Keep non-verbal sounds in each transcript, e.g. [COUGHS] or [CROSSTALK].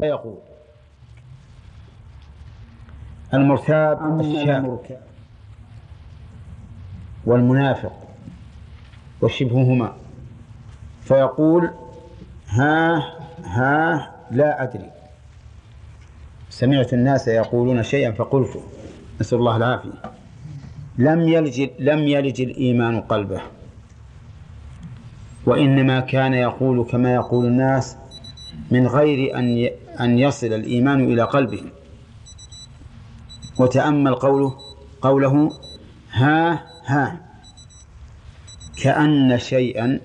فيقول المرتاب الشاك والمنافق وشبههما. فيقول ها ها لا أدري. سمعت الناس يقولون شيئا فقلت نسأل الله العافية. لم يلج لم يلج الإيمان قلبه. وإنما كان يقول كما يقول الناس من غير أن أن يصل الإيمان إلى قلبه. وتأمل قوله قوله ها ها. كأن شيئا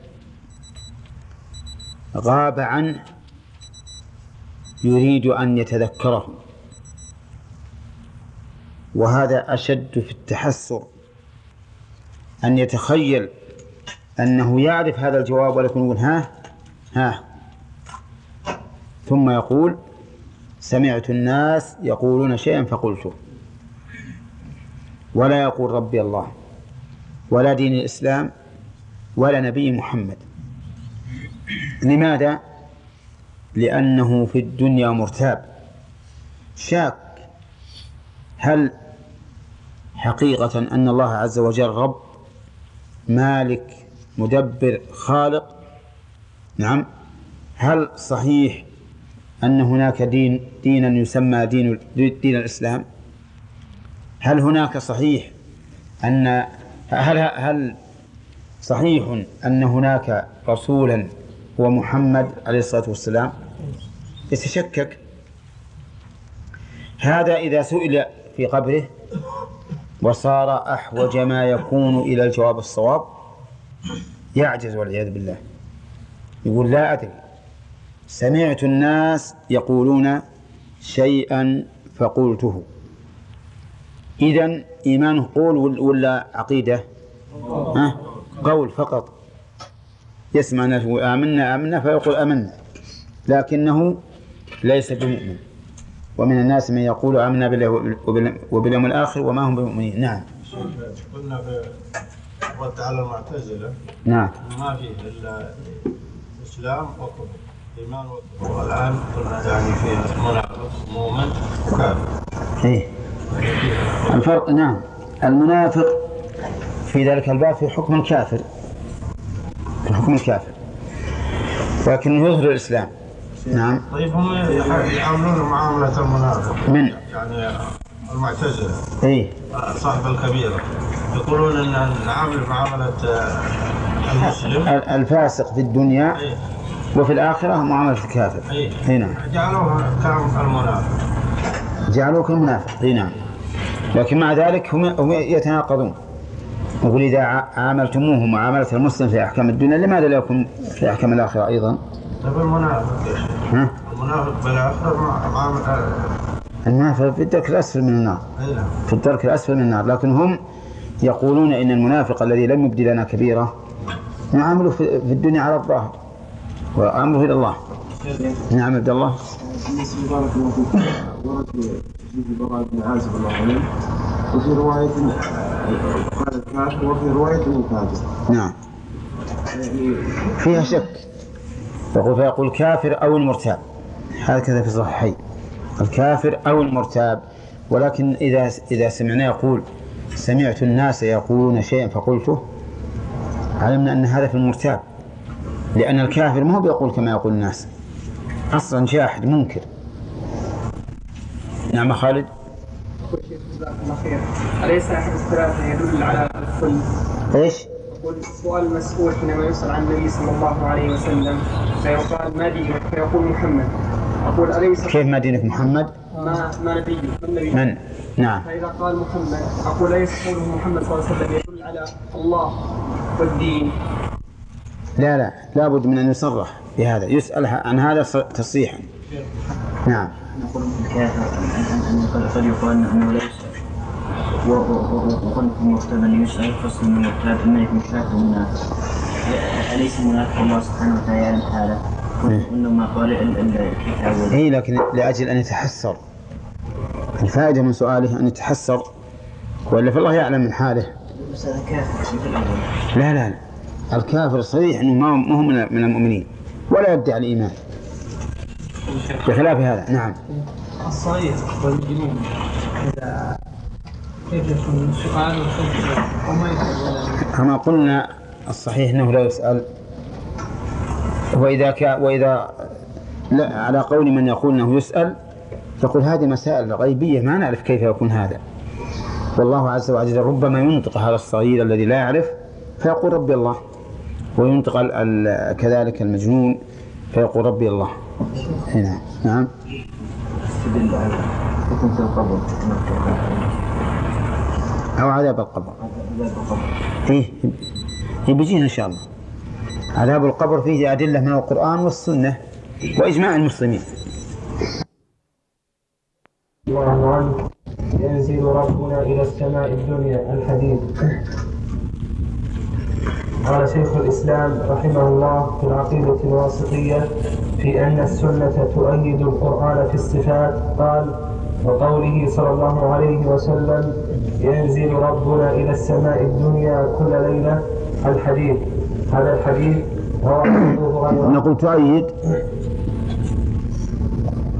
غاب عنه يريد أن يتذكره. وهذا أشد في التحسر. أن يتخيل أنه يعرف هذا الجواب ولكن يقول ها ها. ثم يقول سمعت الناس يقولون شيئا فقلته ولا يقول ربي الله ولا دين الإسلام ولا نبي محمد. لماذا؟ لأنه في الدنيا مرتاب. شاك. هل حقيقة أن الله عز وجل رب مالك مدبر خالق؟ نعم. هل صحيح أن هناك دين دينا يسمى دين دين الإسلام. هل هناك صحيح أن هل هل صحيح أن هناك رسولا هو محمد عليه الصلاة والسلام؟ يتشكك. هذا إذا سئل في قبره وصار أحوج ما يكون إلى الجواب الصواب يعجز والعياذ بالله. يقول لا أدري. سمعت الناس يقولون شيئا فقلته. إذا إيمانه قول ولا عقيدة؟ ها؟ قول فقط. يسمع الناس آمنا آمنا فيقول آمنا. لكنه ليس بمؤمن. ومن الناس من يقول آمنا بالله وباليوم الآخر وما هم بمؤمنين. نعم. قلنا رد على المعتزلة. نعم. ما فيه إلا إسلام وكفر. قلنا يعني فيه منافق مؤمن. وكافر إيه. الفرق نعم. المنافق في ذلك الباب في حكم الكافر. في حكم الكافر. ولكنه يظهر الإسلام. نعم. طيب هم يعاملون معاملة المنافق. من؟ يعني المعتزلة. إيه. صاحب الكبيرة. يقولون أن نعامل معاملة المسلم. ال- الفاسق في الدنيا. إيه. وفي الآخرة معاملة الكافر. إيه. إيه نعم. جعلوه كالمنافق جعلوه كالمنافق إي نعم. لكن مع ذلك هم هم يتناقضون. يقول إذا عاملتموه معاملة المسلم في أحكام الدنيا لماذا لا يكون في أحكام الآخرة أيضا؟ طيب المنافق. يا شيخ ها؟ المنافق بالآخرة مع- معاملة المنافق في الدرك الأسفل من النار. أي نعم. في الدرك الأسفل من النار. لكن هم يقولون إن المنافق الذي لم يبدي لنا كبيرة نعامله في في الدنيا على الظاهر. وأمره إلى الله. نعم عبد الله. بارك الله فيك ورد في البراء بن عازب الله عليه وفي رواية قال الكافر وفي رواية الكافر نعم. فيها شك. يقول فيقول كافر أو المرتاب. هكذا في الصحيحين. الكافر أو المرتاب. ولكن إذا إذا سمعنا يقول سمعت الناس يقولون شيئا فقلته علمنا أن هذا في المرتاب. لأن الكافر ما هو بيقول كما يقول الناس أصلا جاحد منكر نعم خالد أليس أحد الثلاثة يدل على الكل؟ إيش يقول السؤال المسؤول حينما يسأل عن النبي صلى الله عليه وسلم فيقال ما دينك؟ فيقول محمد أقول أليس كيف ما دينك محمد ما ما نبيك؟ من نبيك؟ من نعم فإذا قال محمد أقول أليس قوله محمد صلى الله عليه وسلم يدل على الله والدين؟ لا لا لابد من أن يصرح بهذا يسأل عن هذا تصريحا. نعم. نقول من أن أن قد يقال أنه لا يسأل و- و- و- وقل في المرتب أن يسأل فصل من المرتب أن يكون شاكر منافق أليس منافق الله سبحانه وتعالى يعلم هذا. وإنما قال ال- ال- الكتاب اي لكن لأجل أن يتحسر. الفائدة من سؤاله أن يتحسر. والا فالله يعلم من حاله. لا لا لا. الكافر صريح إنه ما هو من من المؤمنين. ولا يدعي الإيمان. بخلاف هذا نعم. الصغير والمجنون. إذا كيف يكون كما قلنا الصحيح إنه لا يسأل. وإذا وإذا لا على قول من يقول إنه يسأل يقول هذه مسائل غيبية ما نعرف كيف يكون هذا. والله عز وجل ربما ينطق هذا الصغير الذي لا يعرف فيقول ربي الله. وينطق كذلك المجنون فيقول ربي الله. هنا نعم. حكم في القبر أو عذاب القبر. عذاب القبر إيه. إيه بيجينا إن شاء الله. عذاب القبر فيه أدلة من القرآن والسنة وإجماع المسلمين. الله عنه ينزل ربنا إلى السماء الدنيا الحديث قال شيخ الإسلام رحمه الله في العقيدة الواسطية في أن السنة تؤيد القرآن في الصفات قال وقوله صلى الله عليه وسلم ينزل ربنا إلى السماء الدنيا كل ليلة. الحديث هذا الحديث نقول تؤيد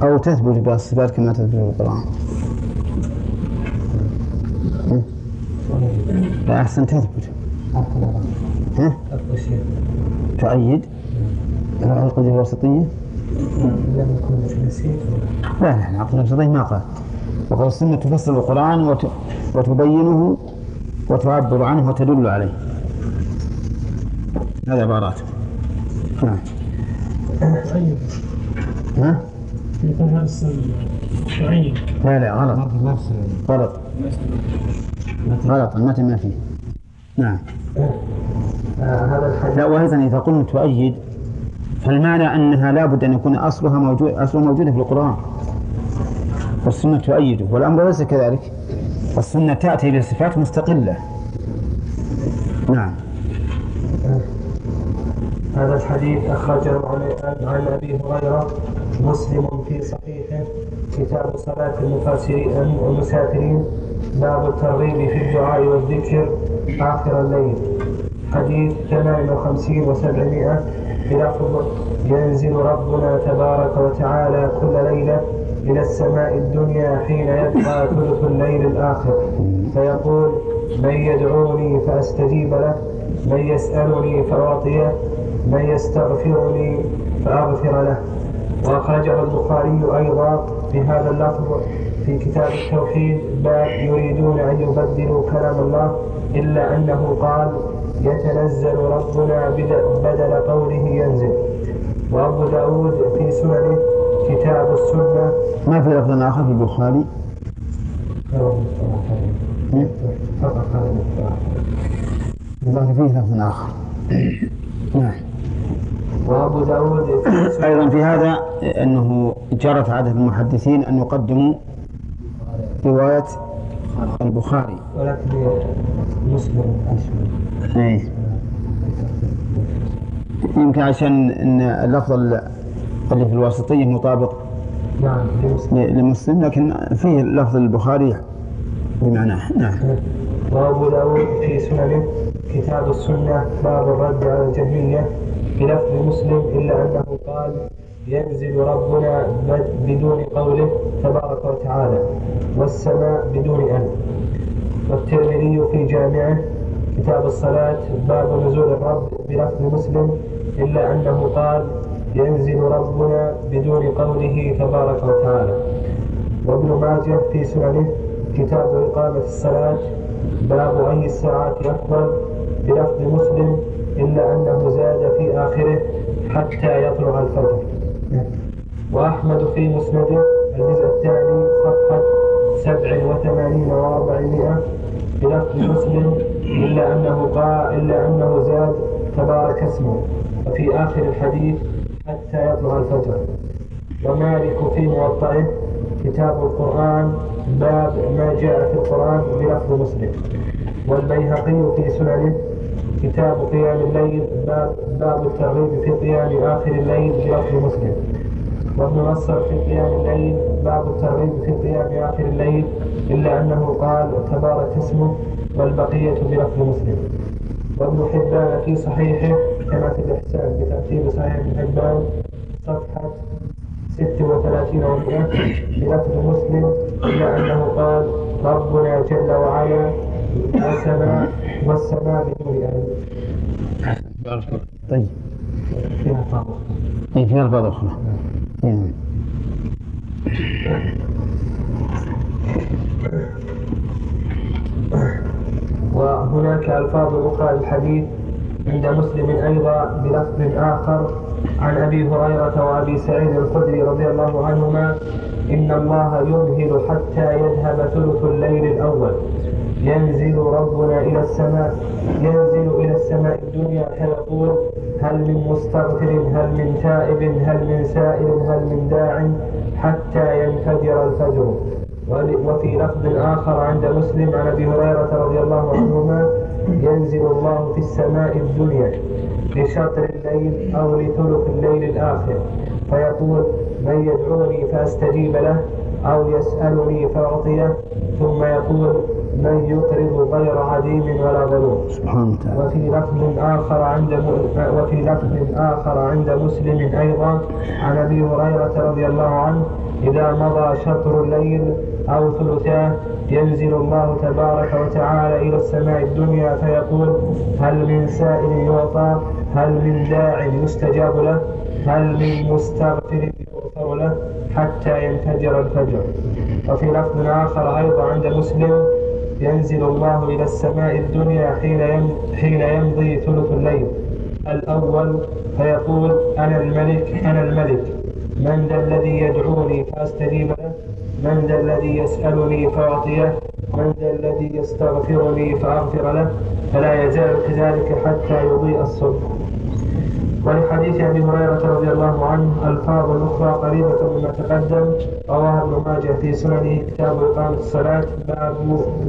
أو تثبت بالصفات كما تثبت بالقرآن. ها؟ لا أحسن تثبت. ها؟ تؤيد العقد الوسطية. لا لا العقد الوسطية ما قال. وقال السنة تفسر القرآن وت... وتبينه وتعبر عنه وتدل عليه. هذا عبارات. نعم. ها؟ لا لا غلط. غلط. غلط المتن ما فيه. نعم. لا وأيضا إذا قلنا تؤيد فالمعنى أنها لابد أن يكون أصلها موجود أصلها موجودة في القرآن. والسنة تؤيده والأمر ليس كذلك. السنة تأتي بصفات مستقلة. نعم. هذا الحديث أخرجه عن عن أبي هريرة مسلم في صحيحه كتاب صلاة المفاسرين المسافرين باب الترغيب في الدعاء والذكر آخر الليل. حديث 58 و700 بلفظ ينزل ربنا تبارك وتعالى كل ليلة إلى السماء الدنيا حين يبقى ثلث الليل الآخر. فيقول من يدعوني فأستجيب له. من يسألني فأعطيه. من يستغفرني فأغفر له. وأخرجه البخاري أيضا بهذا اللفظ في كتاب التوحيد باب يريدون أن يبدلوا كلام الله إلا أنه قال يتنزل ربنا بد- بدل قوله ينزل. وأبو داود في سننه كتاب السنة. ما في لفظ آخر في البخاري؟ الظاهر فيه لفظ آخر. نعم. وأبو داود أيضا في هذا أنه جرت عادة المحدثين أن يقدموا رواية البخاري. ولكن مسلم أي يمكن عشان أن اللفظ اللي في الواسطية مطابق نعم لمسلم لكن فيه لفظ البخاري بمعناه نعم وأبو داود في سننه. كتاب السنة باب الرد على الجهمية. بلفظ مسلم إلا أنه قال ينزل ربنا بد- بدون قوله تبارك وتعالى والسماء بدون أن. والترمذي في جامعه كتاب الصلاة باب نزول الرب بلفظ مسلم إلا أنه قال ينزل ربنا بدون قوله تبارك وتعالى. وابن ماجه في سننه كتاب إقامة الصلاة باب أي الساعات أفضل بلفظ مسلم إلا أنه زاد في آخره حتى يطلع الفجر. وأحمد في مسنده الجزء الثاني صفحة سبع وثمانين وأربعمائة بلفظ مسلم إلا أنه قال إلا أنه زاد تبارك اسمه. وفي آخر الحديث حتى يطلع الفجر. ومالك في موطئه كتاب القرآن باب ما جاء في القرآن بلفظ مسلم. والبيهقي في سننه كتاب قيام الليل باب, باب الترغيب في قيام آخر الليل بلفظ مسلم. وابن نصر في قيام الليل باب الترغيب في قيام آخر الليل إلا أنه قال تبارك اسمه والبقية بلفظ مسلم. وابن حبان في صحيحه كما في الإحسان بترتيب صحيح ابن حبان صفحة ست وثلاثين ومئة بلفظ مسلم إلا أنه قال ربنا جل وعلا والسماء والسماء بدون ألف طيب فيها فرق إيه في ألفاظ أخرى. إيه. وهناك ألفاظ أخرى للحديث عند مسلم أيضا بلفظ آخر. عن أبي هريرة وأبي سعيد الخدري رضي الله عنهما إن الله يمهل حتى يذهب ثلث الليل الأول. ينزل ربنا إلى السماء ينزل إلى السماء الدنيا فيقول هل من مستغفر هل من تائب هل من سائل هل من داع حتى ينفجر الفجر. وفي لفظ آخر عند مسلم عن أبي هريرة رضي الله عنهما ينزل الله في السماء الدنيا لشطر الليل أو لثلث الليل الآخر. فيقول من يدعوني فأستجيب له أو يسألني فأعطيه. ثم يقول من يقرض غير عديم ولا ظلوم سبحانه وتعالى وفي لفظ آخر عند وفي لفظ آخر عند مسلم أيضا عن أبي هريرة رضي الله عنه إذا مضى شطر الليل أو ثلثاه ينزل الله تبارك وتعالى إلى السماء الدنيا فيقول هل من سائل يعطى؟ هل من داع يستجاب له؟ هل من مستغفر يغفر له حتى ينفجر الفجر؟ وفي لفظ آخر أيضا عند مسلم ينزل الله إلى السماء الدنيا حين يم- حين يمضي ثلث الليل. الأول فيقول أنا الملك أنا الملك. من ذا الذي يدعوني فأستجيب له؟ من ذا الذي يسألني فأعطيه؟ من ذا الذي يستغفرني فأغفر له؟ فلا يزال كذلك حتى يضيء الصبح. ولحديث أبي هريرة رضي الله عنه ألفاظ أخرى قريبة مما تقدم رواه ابن ماجه في سننه كتاب إقامة الصلاة باب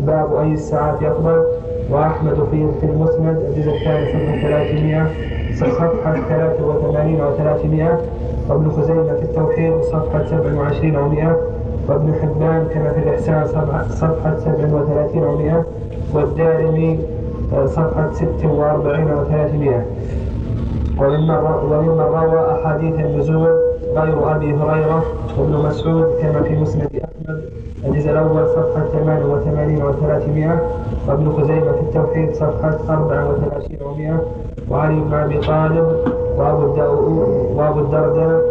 باب أي الساعات افضل وأحمد في في المسند الجزء الثاني صفحة 300 صفحه 83 و300 وابن خزيمة في التوحيد صفحة 27 و100 وابن حبان كما في الإحسان صفحة صفحة 37 و100 والدارمي آه، صفحة 46 و300 وممن رو- وممن روى أحاديث النزول غير أبي هريرة وابن مسعود كما في مسند أحمد الجزء الأول صفحة 88 و300 وابن خزيمة في التوحيد صفحة 34 و100 وعلي بن أبي طالب وأبو وأبو الدرداء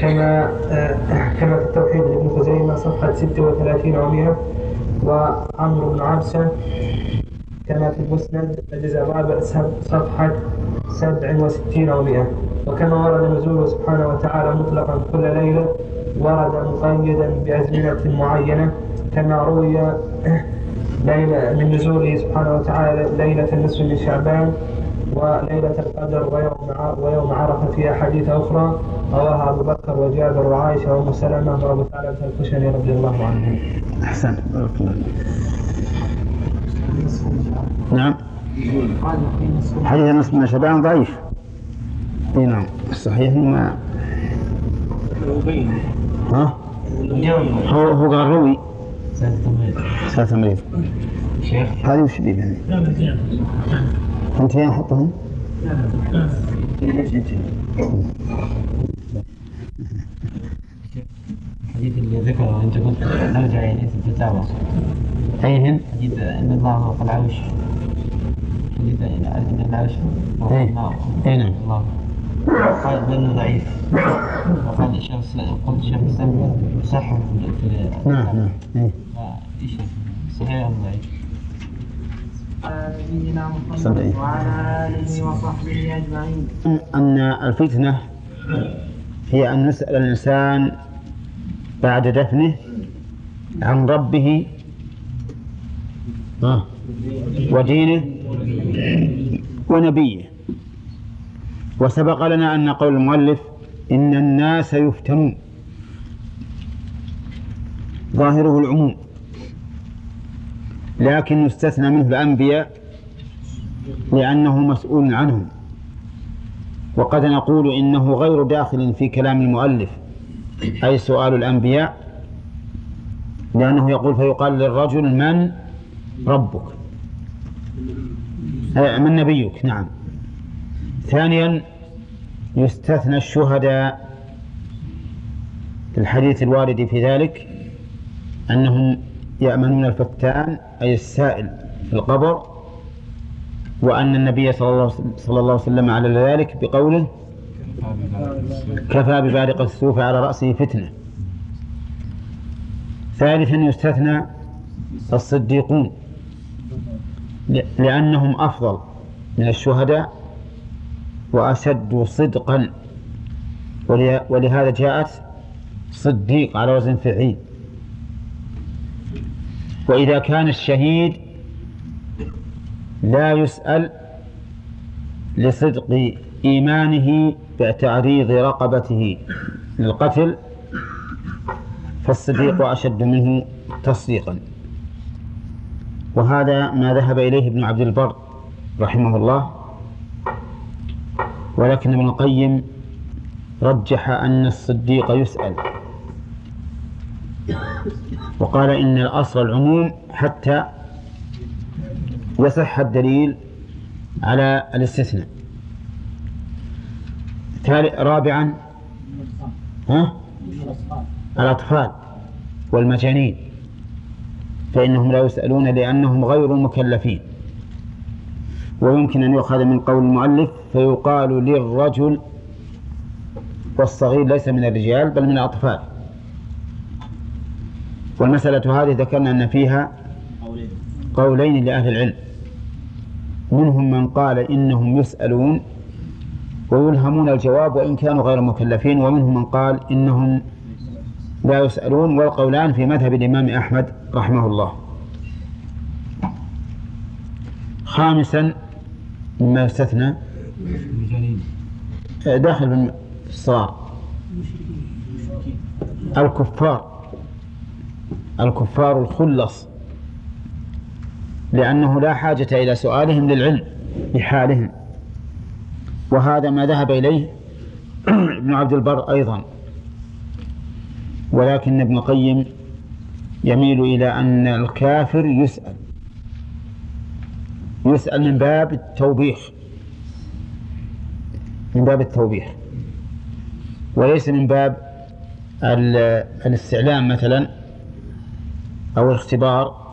كما آه، كما في التوحيد لابن خزيمة صفحة 36 و100 وعمرو بن عبسة كما في المسند الجزء الرابع صفحة 67 أو 100 وكما ورد نزوله سبحانه وتعالى مطلقا كل ليلة ورد مقيدا بأزمنة معينة كما روي ليلة من نزوله سبحانه وتعالى ليلة النصف من شعبان وليلة القدر ويوم ويوم عرفة في أحاديث أخرى رواها أبو بكر وجابر وعائشة وأم سلمة وأبو ثعلبة الخشني رضي الله عنهم. أحسن. بارك الله نعم. حديث نصف من شعبان ضعيف. إي نعم. إنه ما ها؟ هو هو قال روي. سالة مريض. شيخ هذه وش اللي يعني؟ انت وين حطهم؟ الحديث اللي ذكره أنت قلت نرجع يعني في الفتاوى ايهن؟ حديث إن الله فوق العرش حديث إن العرش فوق إيه. إيه نعم. الله قال بانه ضعيف وقال الشيخ قلت الشيخ الإسلام يصحح في نعم نعم إيه. إيش صحيح أم ضعيف؟ نبينا. محمد وعلى آله وصحبه أجمعين أن الفتنة هي أن يسأل الإنسان بعد دفنه عن ربه ودينه ونبيه. وسبق لنا أن قول المؤلف إن الناس يفتنون. ظاهره العموم. لكن يستثنى منه الأنبياء لأنه مسؤول عنهم. وقد نقول إنه غير داخل في كلام المؤلف. أي سؤال الأنبياء؟ لأنه يقول فيقال للرجل من ربك. من نبيك نعم. ثانيا يستثنى الشهداء. في الحديث الوارد في ذلك أنهم يأمنون الفتان أي السائل في القبر وأن النبي صلى الله صلى الله عليه وسلم على ذلك بقوله كفى ببارق السيوف على رأسه فتنة. ثالثا يستثنى الصديقون لأنهم أفضل من الشهداء وأشد صدقا. ول- ولهذا جاءت صديق على وزن فعيل. وإذا كان الشهيد لا يسأل لصدق إيمانه بتعريض رقبته للقتل فالصديق أشد منه تصديقا. وهذا ما ذهب إليه ابن عبد البر رحمه الله. ولكن ابن القيم رجح أن الصديق يسأل. وقال إن الأصل العموم حتى يصح الدليل على الاستثناء. رابعا. ها؟ الأطفال والمجانين. فإنهم لا يسألون لأنهم غير مكلفين. ويمكن أن يؤخذ من قول المؤلف فيقال للرجل والصغير ليس من الرجال بل من الأطفال. والمسألة هذه ذكرنا أن فيها قولين لأهل العلم. منهم من قال إنهم يسألون ويلهمون الجواب وإن كانوا غير مكلفين. ومنهم من قال إنهم لا يسألون والقولان في مذهب الإمام أحمد رحمه الله. خامسا مما يستثنى داخل الصغار الكفار الكفار الخلص لأنه لا حاجة إلى سؤالهم للعلم بحالهم. وهذا ما ذهب إليه [CLEARS THROAT] ابن عبد البر أيضا. ولكن ابن القيم يميل إلى أن الكافر يسأل يسأل من باب التوبيخ من باب التوبيخ وليس من باب ال- الاستعلام مثلا أو الاختبار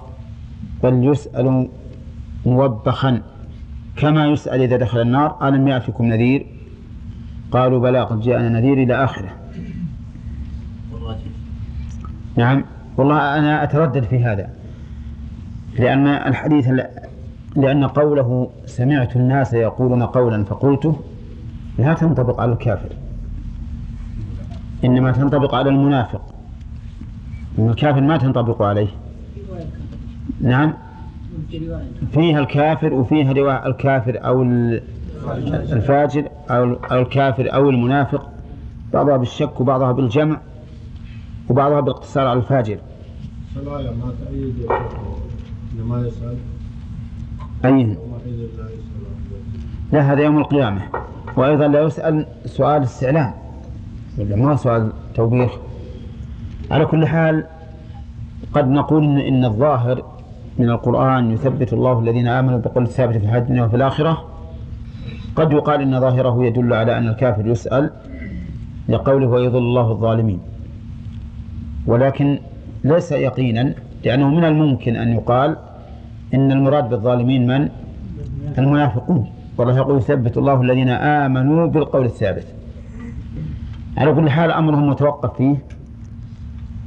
بل يسأل موبخا. كما يسأل إذا دخل النار ألم يأتكم نذير؟ قالوا بلى قد جاءنا نذير إلى آخره. نعم. والله أنا أتردد في هذا لأن الحديث لأن قوله سمعت الناس يقولون قولا فقلته لا تنطبق على الكافر. إنما تنطبق على المنافق. الكافر ما تنطبق عليه. نعم. فيها الكافر وفيها رواية الكافر أو ال- الفاجر أو الكافر أو المنافق. بعضها بالشك وبعضها بالجمع وبعضها بالاقتصار على الفاجر. الآية ما تأيد لما يسأل. أي. لا هذا يوم القيامة. وأيضا لا يسأل سؤال استعلام. ولا ما سؤال توبيخ. على كل حال قد نقول إن الظاهر من القرآن يثبت الله الذين آمنوا بقول الثابت في الحياة الدنيا وفي الآخرة. قد يقال إن ظاهره يدل على أن الكافر يسأل لقوله ويضل الله الظالمين. ولكن ليس يقينا لأنه من الممكن أن يقال إن المراد بالظالمين من؟ المنافقون. والله يقول يثبت الله الذين آمنوا بالقول الثابت. على كل حال أمرهم متوقف فيه.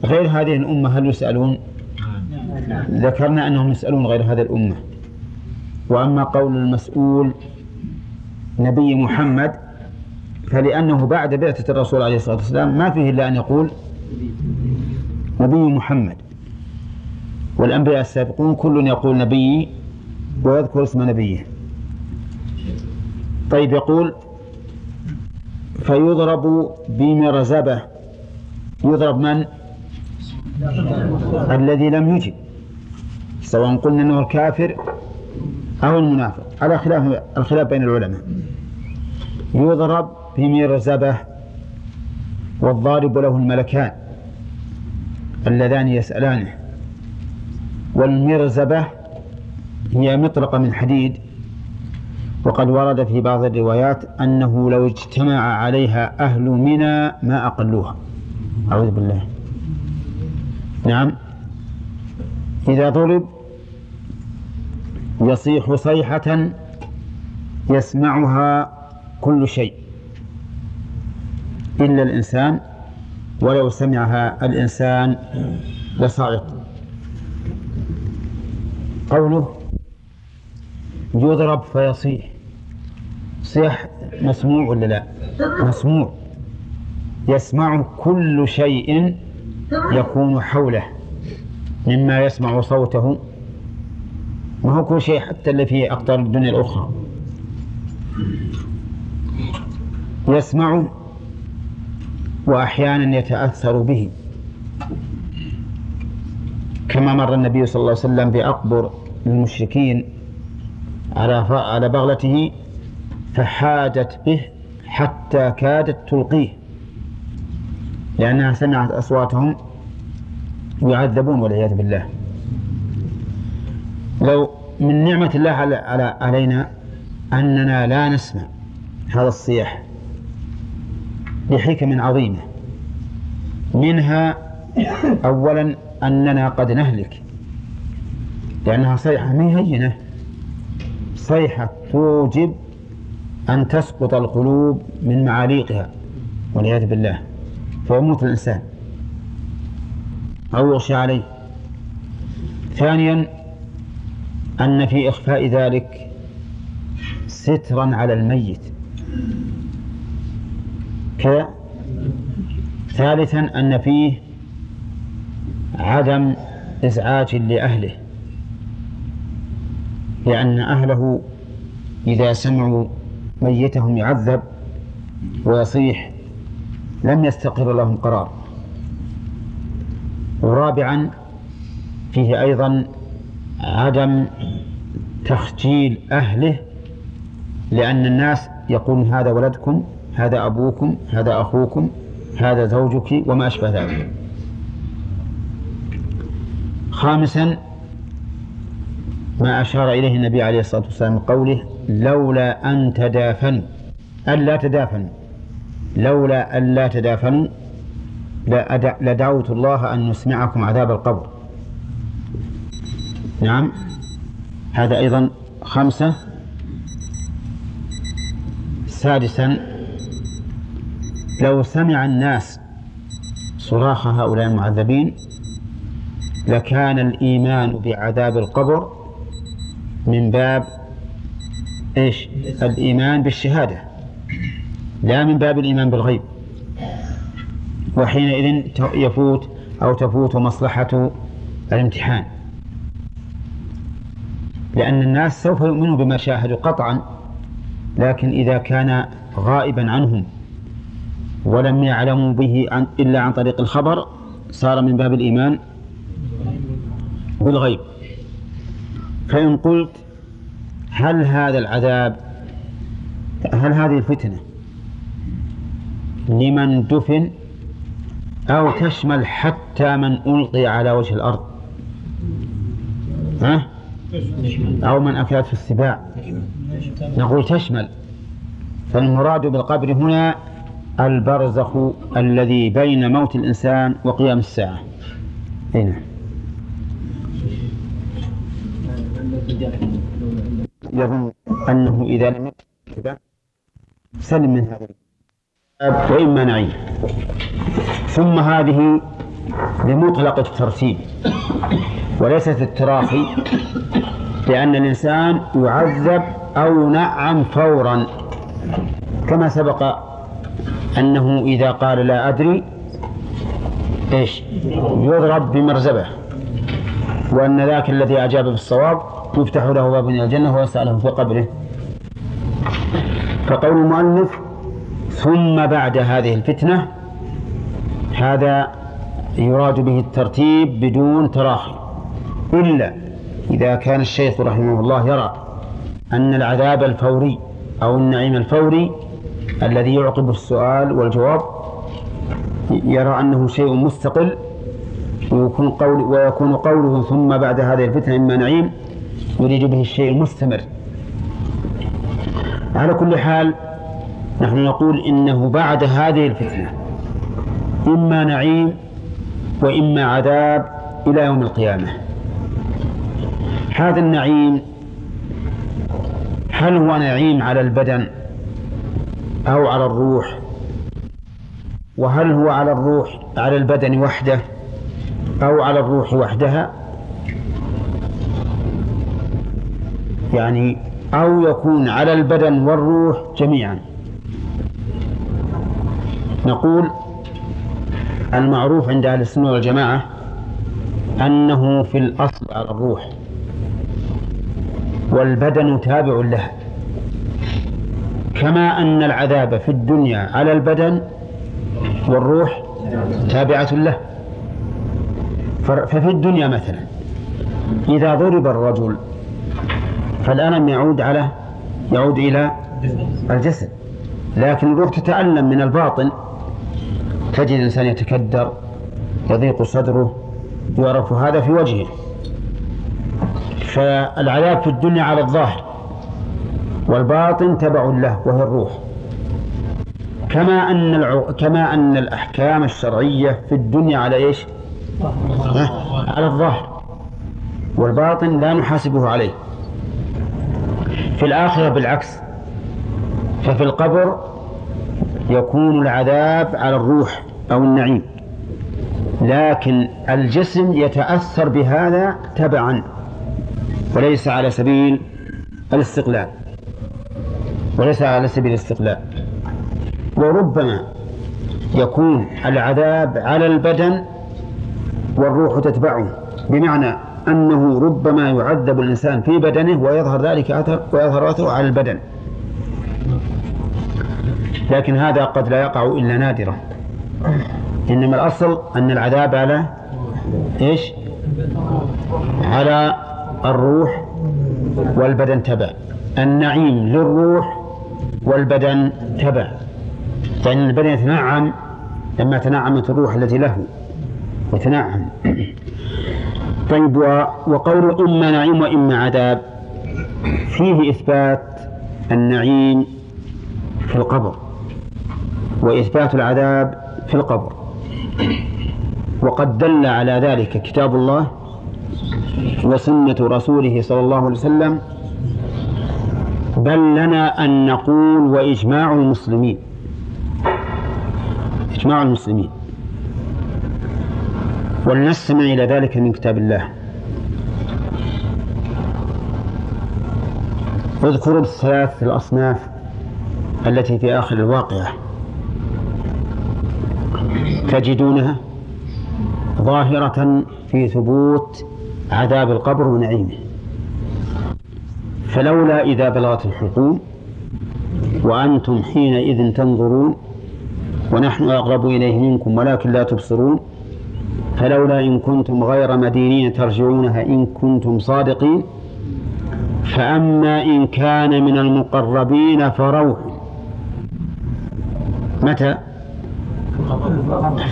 غير هذه الأمة هل يسألون؟ ذكرنا أنهم يسألون غير هذه الأمة. وأما قول المسؤول نبي محمد فلأنه بعد بعثة الرسول عليه الصلاة والسلام ما فيه إلا أن يقول نبي محمد. والأنبياء السابقون كل يقول نبي ويذكر اسم نبيه. طيب يقول فيضرب بمرزبة يضرب من؟ الذي لم يجب. سواء قلنا أنه الكافر أو المنافق. على خلاف الخلاف بين العلماء. يضرب بمرزبة والضارب له الملكان اللذان يسألانه والمرزبة هي مطرقة من حديد وقد ورد في بعض الروايات أنه لو اجتمع عليها أهل منى ما أقلوها. أعوذ بالله. نعم. إذا ضرب يصيح صيحة يسمعها كل شيء. إلا الإنسان ولو سمعها الإنسان لصعق قوله يضرب فيصيح. صيح مسموع ولا لا؟ مسموع. يسمع كل شيء يكون حوله مما يسمع صوته. ما هو كل شيء حتى اللي في أقطار الدنيا الأخرى. يسمع وأحيانا يتأثر به. كما مر النبي صلى الله عليه وسلم بأقبر المشركين على على بغلته فحاجت به حتى كادت تلقيه. لأنها سمعت أصواتهم يعذبون والعياذ بالله. لو من نعمة الله على علينا أننا لا نسمع هذا الصياح لحكم عظيمة. منها أولا أننا قد نهلك. لأنها صيحة ما هينة؟ صيحة توجب أن تسقط القلوب من معاليقها والعياذ بالله. فيموت الإنسان. أو يغشى عليه. ثانيا أن في إخفاء ذلك سترا على الميت. كذا ثالثا أن فيه عدم إزعاج لأهله لأن أهله إذا سمعوا ميتهم يعذب ويصيح لم يستقر لهم قرار. ورابعا فيه أيضا عدم تخجيل أهله لأن الناس يقولون هذا ولدكم هذا أبوكم هذا أخوكم هذا زوجك وما أشبه ذلك. خامسا ما أشار إليه النبي عليه الصلاة والسلام من قوله لولا أن تدافنوا. ألا تدافنوا. لولا ألا تدافنوا لدعوت الله أن يسمعكم عذاب القبر. نعم. هذا أيضا خمسة. سادسا لو سمع الناس صراخ هؤلاء المعذبين لكان الإيمان بعذاب القبر من باب إيش؟ الإيمان بالشهادة لا من باب الإيمان بالغيب. وحينئذ يفوت أو تفوت مصلحة الامتحان. لأن الناس سوف يؤمنوا بما شاهدوا قطعا لكن إذا كان غائبا عنهم ولم يعلموا به عن إلا عن طريق الخبر صار من باب الإيمان بالغيب فإن قلت هل هذا العذاب هل هذه الفتنة لمن دفن أو تشمل حتى من ألقي على وجه الأرض ها؟ أو من أكلته السباع. نقول تشمل. فالمراد بالقبر هنا البرزخ الذي بين موت الإنسان وقيام الساعة. هنا يظن أنه إذا لم سلم من هذا وإما نعيم. ثم هذه لمطلق الترتيب. وليست التراخي لأن الإنسان يعذب أو نعم فورا. كما سبق أنه إذا قال لا أدري إيش؟ يضرب بمرزبة وأن ذاك الذي أجاب بالصواب يفتح له باب من الجنة ويسعى له في قبره. فقول المؤلف ثم بعد هذه الفتنة هذا يراد به الترتيب بدون تراخي. إلا إذا كان الشيخ رحمه الله يرى أن العذاب الفوري أو النعيم الفوري الذي يعقب السؤال والجواب يرى أنه شيء مستقل ويكون, قول ويكون قوله ثم بعد هذه الفتنة إما نعيم يريد به الشيء المستمر. على كل حال نحن نقول إنه بعد هذه الفتنة إما نعيم وإما عذاب إلى يوم القيامة. هذا النعيم هل هو نعيم على البدن أو على الروح؟ وهل هو على الروح على البدن وحده أو على الروح وحدها؟ يعني أو يكون على البدن والروح جميعا. نقول المعروف عند أهل السنة والجماعة أنه في الأصل على الروح. والبدن تابع له. كما أن العذاب في الدنيا على البدن والروح تابعة له. ففي الدنيا مثلا إذا ضرب الرجل فالألم يعود على يعود إلى الجسد. لكن الروح تتألم من الباطن تجد الإنسان يتكدر يضيق صدره يعرف هذا في وجهه. فالعذاب في الدنيا على الظاهر والباطن تبع له وهي الروح. كما أن الع... كما أن الأحكام الشرعية في الدنيا على إيش؟ على الظاهر. والباطن لا نحاسبه عليه. في الآخرة بالعكس. ففي القبر يكون العذاب على الروح أو النعيم. لكن الجسم يتأثر بهذا تبعا. وليس على سبيل الاستقلال. وليس على سبيل الاستقلال. وربما يكون العذاب على البدن والروح تتبعه بمعنى أنه ربما يعذب الإنسان في بدنه ويظهر ذلك أثر ويظهر أثره على البدن. لكن هذا قد لا يقع إلا نادرا. إنما الأصل أن العذاب على إيش؟ على الروح والبدن تبع. النعيم للروح والبدن تبع. فإن البدن يتنعم لما تنعمت الروح التي له وتنعم [COUGHS] طيب وقول إما نعيم وإما عذاب. فيه إثبات النعيم في القبر وإثبات العذاب في القبر. [COUGHS] وقد دل على ذلك كتاب الله وسنة رسوله صلى الله عليه وسلم بل لنا أن نقول وإجماع المسلمين. إجماع المسلمين. ولنستمع إلى ذلك من كتاب الله. اذكروا الثلاث الأصناف التي في آخر الواقعة. تجدونها ظاهرة في ثبوت عذاب القبر ونعيمه فلولا إذا بلغت الحلقوم وأنتم حينئذ تنظرون ونحن أقرب إليه منكم ولكن لا تبصرون فلولا إن كنتم غير مدينين ترجعونها إن كنتم صادقين. فأما إن كان من المقربين فروح. متى؟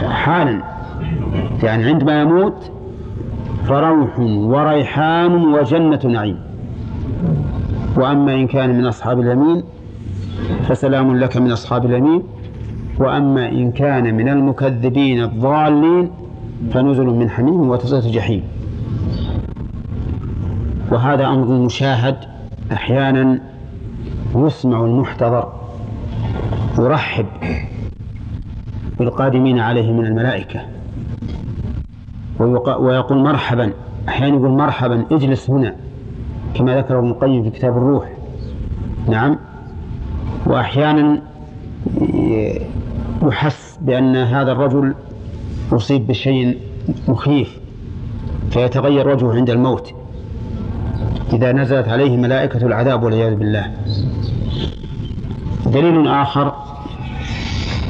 حالا. يعني عندما يموت فروح وريحان وجنة نعيم. وأما إن كان من أصحاب اليمين فسلام لك من أصحاب اليمين. وأما إن كان من المكذبين الضالين فنزل من حميم وتصلة جحيم. وهذا أمر مشاهد أحيانا يسمع المحتضر يرحب بالقادمين عليه من الملائكة. ويقول مرحبا. أحيانا يقول مرحبا. اجلس هنا كما ذكر ابن القيم في كتاب الروح. نعم. وأحيانا يحس بأن هذا الرجل أصيب بشيء مخيف فيتغير وجهه عند الموت. إذا نزلت عليه ملائكة العذاب والعياذ بالله. دليل آخر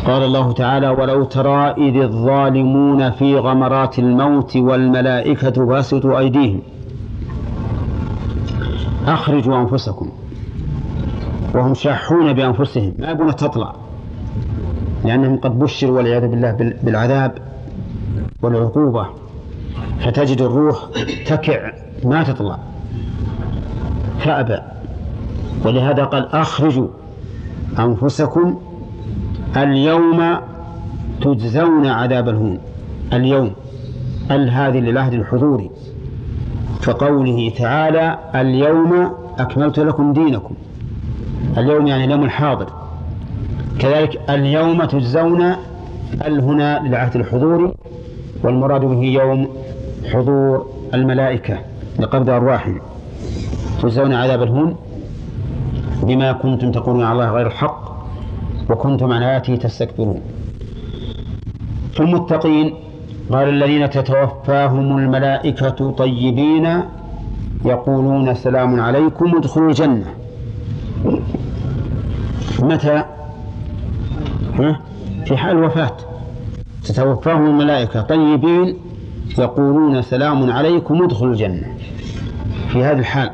قال الله تعالى ولو ترى إذ الظالمون في غمرات الموت والملائكة باسطوا أيديهم أخرجوا أنفسكم وهم شاحون بأنفسهم. ما يبون تطلع لأنهم قد بشروا والعياذ بالله بالعذاب والعقوبة. فتجد الروح تكع ما تطلع فأبى. ولهذا قال أخرجوا أنفسكم اليوم تجزون عذاب الهون. اليوم ال هذه للعهد الحضوري كقوله تعالى اليوم أكملت لكم دينكم. اليوم يعني اليوم الحاضر. كذلك اليوم تجزون ال هنا للعهد الحضوري والمراد به يوم حضور الملائكة لقبض أرواحهم تجزون عذاب الهون بما كنتم تقولون على الله غير الحق. وكنتم عن آياته تستكبرون. في المتقين قال الذين تتوفاهم الملائكة طيبين يقولون سلام عليكم ادخلوا الجنة. متى؟ في حال الوفاة. تتوفاهم الملائكة طيبين يقولون سلام عليكم ادخلوا الجنة. في هذا الحال.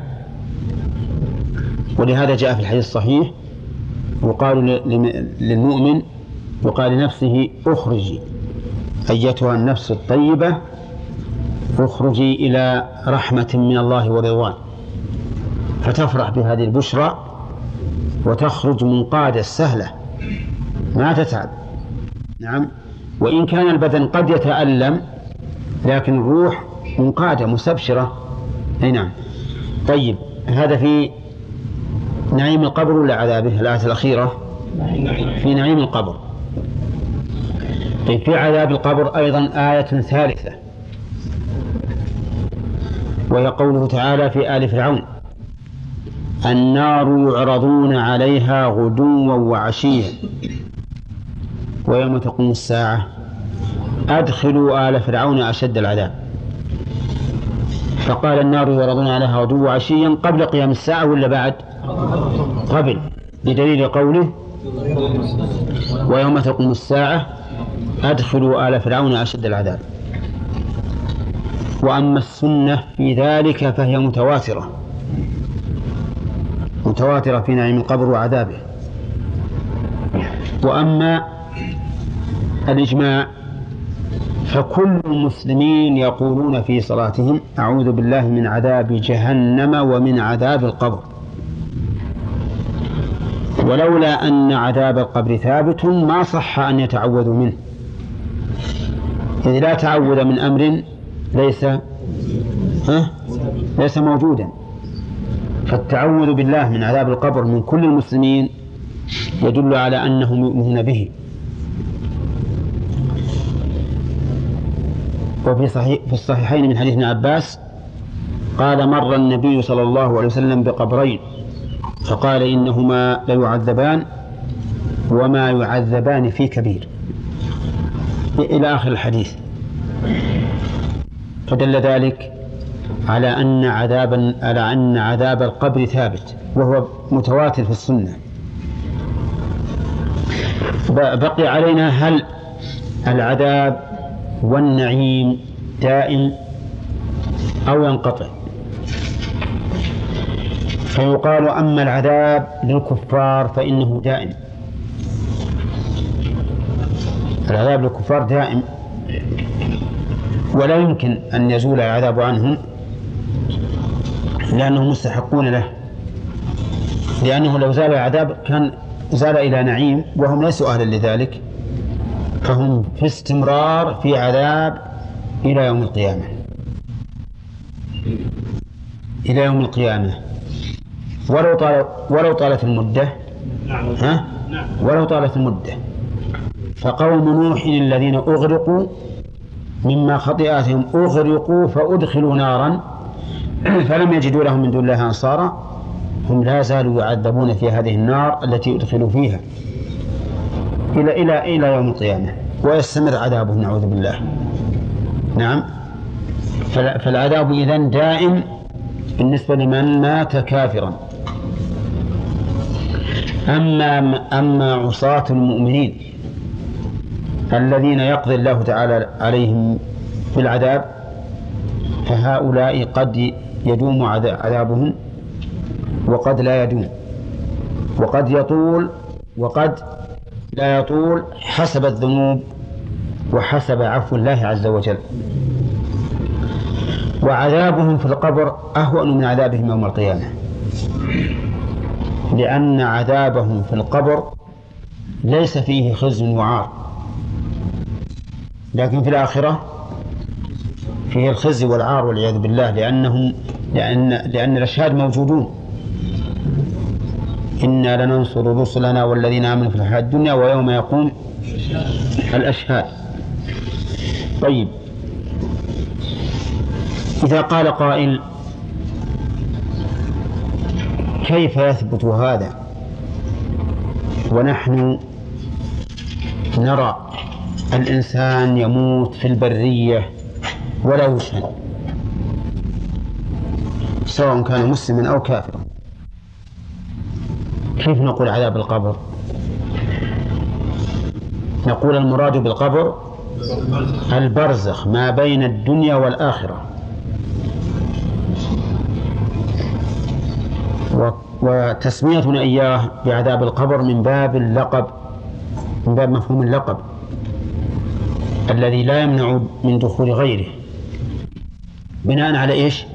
ولهذا جاء في الحديث الصحيح يقال للمؤمن يقال لنفسه اخرجي. أيتها النفس الطيبة اخرجي إلى رحمة من الله ورضوان. فتفرح بهذه البشرى وتخرج منقادة سهلة. ما تتعب. نعم. وإن كان البدن قد يتألم لكن الروح منقادة مستبشرة. أي نعم. طيب هذا في نعيم القبر ولا عذابه الآية الأخيرة؟ في نعيم القبر. طيب في عذاب القبر أيضا آية ثالثة. وهي قوله تعالى في آل فرعون النار يعرضون عليها غدوا وعشيا. ويوم تقوم الساعة أدخلوا آل فرعون أشد العذاب. فقال النار يعرضون عليها غدوا وعشيا قبل قيام الساعة ولا بعد؟ قبل بدليل قوله ويوم تقوم الساعة أدخلوا آل فرعون أشد العذاب. وأما السنة في ذلك فهي متواترة. متواترة في نعيم القبر وعذابه. وأما الإجماع فكل المسلمين يقولون في صلاتهم أعوذ بالله من عذاب جهنم ومن عذاب القبر. ولولا أن عذاب القبر ثابت ما صح أن يتعوذوا منه. إذ لا تعوذ من أمر ليس ها؟ ليس موجودا. فالتعوذ بالله من عذاب القبر من كل المسلمين يدل على أنهم يؤمنون به. وفي صحيح في الصحيحين من حديث ابن عباس قال مر النبي صلى الله عليه وسلم بقبرين. فقال إنهما ليعذبان وما يعذبان في كبير. إلى آخر الحديث. فدل ذلك على أن عذاب على أن عذاب القبر ثابت وهو متواتر في السنة. بقي علينا هل العذاب والنعيم دائم أو ينقطع؟ فيقال أما العذاب للكفار فإنه دائم. العذاب للكفار دائم. ولا يمكن أن يزول العذاب عنهم لأنهم مستحقون له. لأنه لو زال العذاب كان زال إلى نعيم وهم ليسوا أهلا لذلك. فهم في استمرار في عذاب إلى يوم القيامة. إلى يوم القيامة. ولو طالت ولو طالت المدة. ها؟ ولو طالت المدة. فقوم نوح الذين أغرقوا مما خطيئاتهم. أغرقوا فأدخلوا نارا. [CLEARS THROAT] فلم يجدوا لهم من دون الله أنصارا. هم لا زالوا يعذبون في هذه النار التي أدخلوا فيها. إلى إلى إلى يوم القيامة. ويستمر عذابهم نعوذ بالله. نعم. فالعذاب إذن دائم بالنسبة لمن مات كافرا. أما أما عصاة المؤمنين الذين يقضي الله تعالى عليهم بالعذاب فهؤلاء قد يدوم عذابهم وقد لا يدوم. وقد يطول وقد لا يطول حسب الذنوب وحسب عفو الله عز وجل. وعذابهم في القبر أهون من عذابهم يوم القيامة. لأن عذابهم في القبر ليس فيه خزي وعار. لكن في الآخرة فيه الخزي والعار والعياذ بالله لأنهم لأن لأن الأشهاد موجودون. إنا لننصر رسلنا والذين آمنوا في الحياة الدنيا ويوم يقوم الأشهاد. طيب. إذا قال قائل كيف يثبت هذا؟ ونحن نرى الإنسان يموت في البرية ولا يشهد سواء كان مسلما أو كافرا. كيف نقول عذاب القبر؟ نقول المراد بالقبر البرزخ ما بين الدنيا والآخرة. وتسميتنا إياه بعذاب القبر من باب اللقب من باب مفهوم اللقب الذي لا يمنع من دخول غيره بناء على إيش؟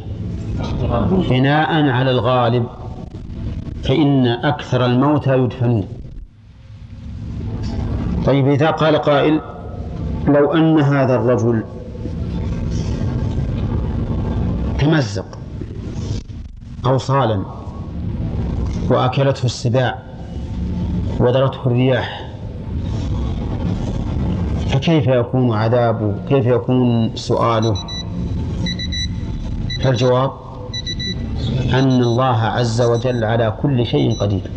بناء على الغالب فإن أكثر الموتى يدفنون طيب إذا قال قائل لو أن هذا الرجل تمزق أوصالا وأكلته السباع وذرته الرياح. فكيف يكون عذابه؟ كيف يكون سؤاله؟ فالجواب أن الله عز وجل على كل شيء قدير.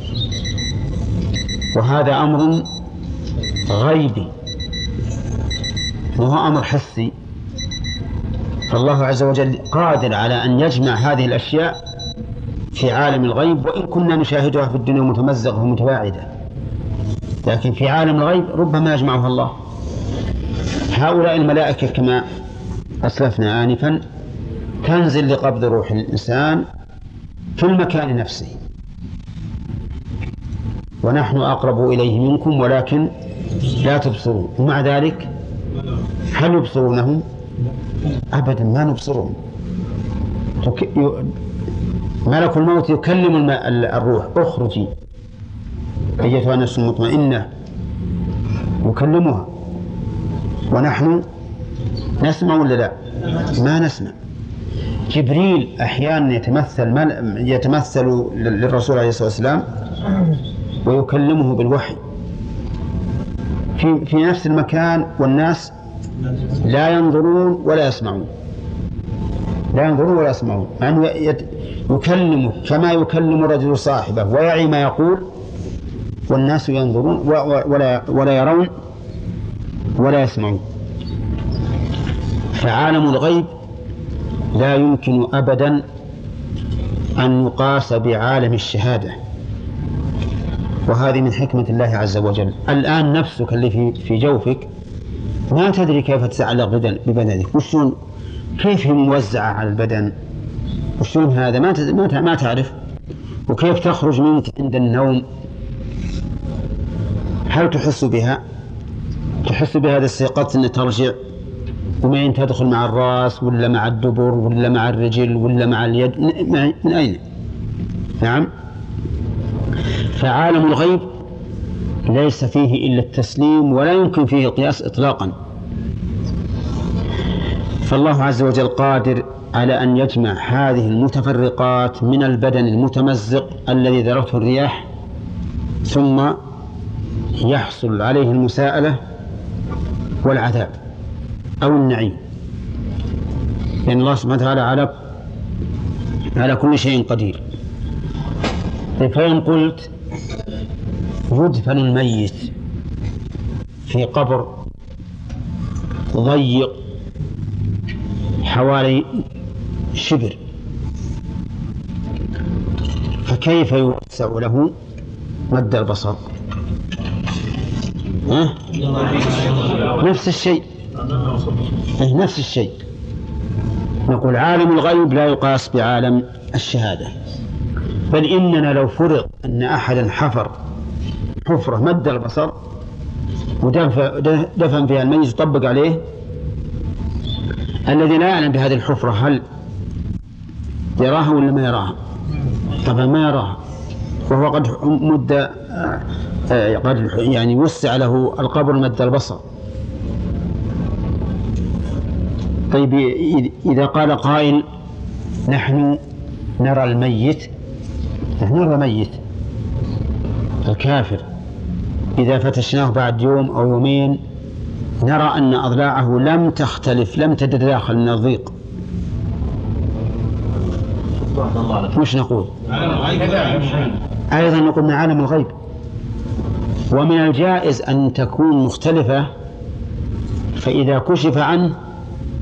وهذا أمر غيبي. وهو أمر حسي. فالله عز وجل قادر على أن يجمع هذه الأشياء في عالم الغيب وإن كنا نشاهدها في الدنيا متمزقة ومتباعدة. لكن في عالم الغيب ربما يجمعها الله. هؤلاء الملائكة كما أسلفنا آنفا تنزل لقبض روح الإنسان في المكان نفسه. ونحن أقرب إليه منكم ولكن لا تبصرون. ومع ذلك هل يبصرونه؟ أبدا ما نبصرهم. ملك الموت يكلم الروح. اخرجي أيتها النفس المطمئنة. يكلمها ونحن نسمع ولا لا؟ ما نسمع. جبريل أحيانا يتمثل مل... يتمثل لل- للرسول عليه الصلاة والسلام ويكلمه بالوحي. في في نفس المكان والناس لا ينظرون ولا يسمعون. لا ينظرون ولا يسمعون. مع أنه يكلمه كما يكلم الرجل صاحبه ويعي ما يقول والناس ينظرون ولا ولا يرون ولا يسمعون. فعالم الغيب لا يمكن ابدا أن يقاس بعالم الشهادة. وهذه من حكمة الله عز وجل. الآن نفسك اللي في في جوفك ما تدري كيف تتعلق بدن ببدنك. وشون؟ كيف هي موزعة على البدن؟ وشون هذا ما ما تعرف. وكيف تخرج منك عند النوم؟ هل تحس بها؟ تحس بها اذا استيقظت أن ترجع؟ ومين تدخل مع الرأس ولا مع الدبر ولا مع الرجل ولا مع اليد؟ من أين؟ نعم. فعالم الغيب ليس فيه إلا التسليم ولا يمكن فيه القياس إطلاقا. فالله عز وجل قادر على أن يجمع هذه المتفرقات من البدن المتمزق الذي ذرته الرياح ثم يحصل عليه المساءلة والعذاب أو النعيم. لأن الله سبحانه وتعالى على على كل شيء قدير. طيب فإن قلت يدفن الميت في قبر ضيق حوالي شبر فكيف يوسع له مد البصر؟ ها؟ نفس الشيء. إيه نفس الشيء. نقول عالم الغيب لا يقاس بعالم الشهادة. بل إننا لو فرض أن أحدا حفر حفرة مد البصر ودفن دفن فيها الميت يطبق عليه الذي لا يعلم بهذه الحفرة هل يراها ولا ما يراها؟ طبعا ما يراها. وهو قد مد آه، قد يعني وسع له القبر مد البصر. طيب إذ- إذا قال قائل نحن نرى الميت نحن نرى الميت الكافر. إذا فتشناه بعد يوم أو يومين نرى أن أضلاعه لم تختلف لم تتداخل من الضيق وش نقول؟ أيضا نقول من عالم الغيب. ومن الجائز أن تكون مختلفة فإذا كشف عنه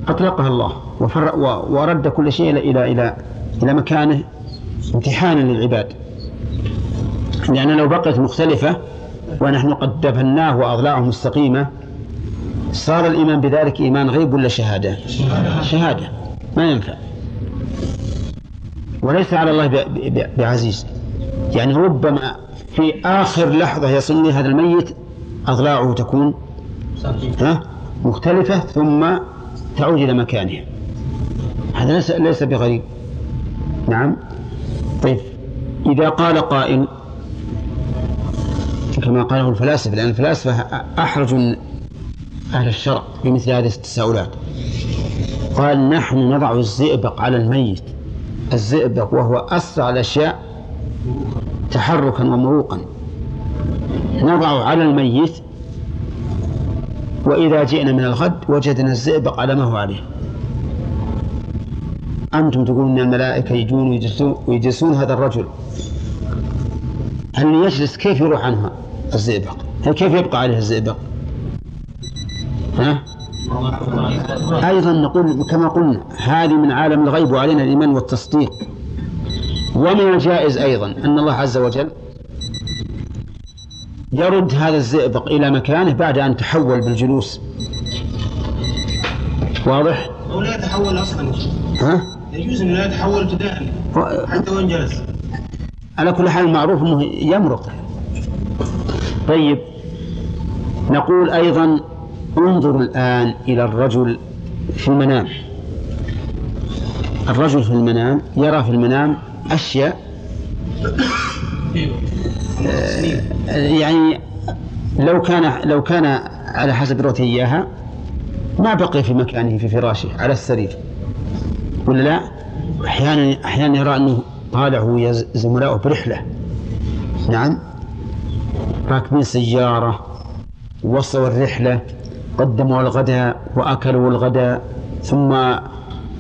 أطلقها الله وفر ورد كل شيء إلى إلى إلى إلى مكانه امتحانا للعباد. لأن لو بقيت مختلفة ونحن قد دفناه وأضلاعه مستقيمة صار الإيمان بذلك إيمان غيب ولا شهادة؟ شهادة. ما ينفع. وليس على الله بعزيز. يعني ربما في آخر لحظة يصل هذا الميت أضلاعه تكون ها مختلفة ثم تعود إلى مكانها. هذا ليس ليس بغريب. نعم. طيب. إذا قال قائل كما قاله الفلاسفة لأن الفلاسفة أحرج أهل الشرع بمثل هذه التساؤلات. قال نحن نضع الزئبق على الميت. الزئبق وهو أسرع الأشياء تحركا ومروقا. نضع على الميت وإذا جئنا من الغد وجدنا الزئبق على ما هو عليه. أنتم تقولون أن الملائكة يجون ويجلسون, هذا الرجل. هل يجلس؟ كيف يروح عنها الزئبق هل كيف يبقى عليه الزئبق ها؟ أيضا نقول كما قلنا هذه من عالم الغيب وعلينا الإيمان والتصديق. ومن الجائز أيضا أن الله عز وجل يرد هذا الزئبق إلى مكانه بعد أن تحول بالجلوس. واضح؟ أو لا يتحول أصلا. ها؟ يجوز أنه لا يتحول ابتداء حتى وإن جلس. على كل حال معروف أنه يمرق. طيب نقول أيضا انظر الآن إلى الرجل في المنام. الرجل في المنام يرى في المنام أشياء آه، يعني لو كان لو كان على حسب رؤيته إياها ما بقي في مكانه في فراشه على السرير. ولا لا؟ أحيانا أحيانا يرى أنه طالع هو زملائه برحلة. نعم. راكبين سيارة وصلوا الرحلة. قدموا الغداء وأكلوا الغداء ثم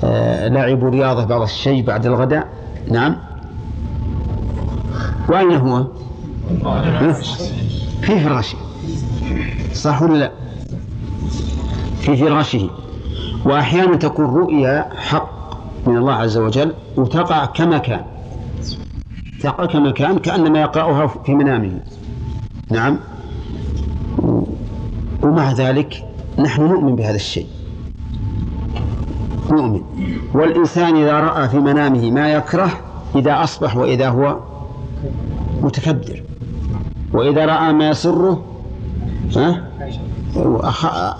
آه، لعبوا رياضة بعض الشيء بعد الغداء نعم. وأين هو؟ في فراشه. صح ولا لا؟ في فراشه. وأحيانا تكون رؤيا حق من الله عز وجل وتقع كما كان تقع كما كان كأنما يقرأها في منامه. نعم. ومع ذلك نحن نؤمن بهذا الشيء. نؤمن. والإنسان إذا رأى في منامه ما يكره إذا أصبح وإذا هو متكبر. وإذا رأى ما يسره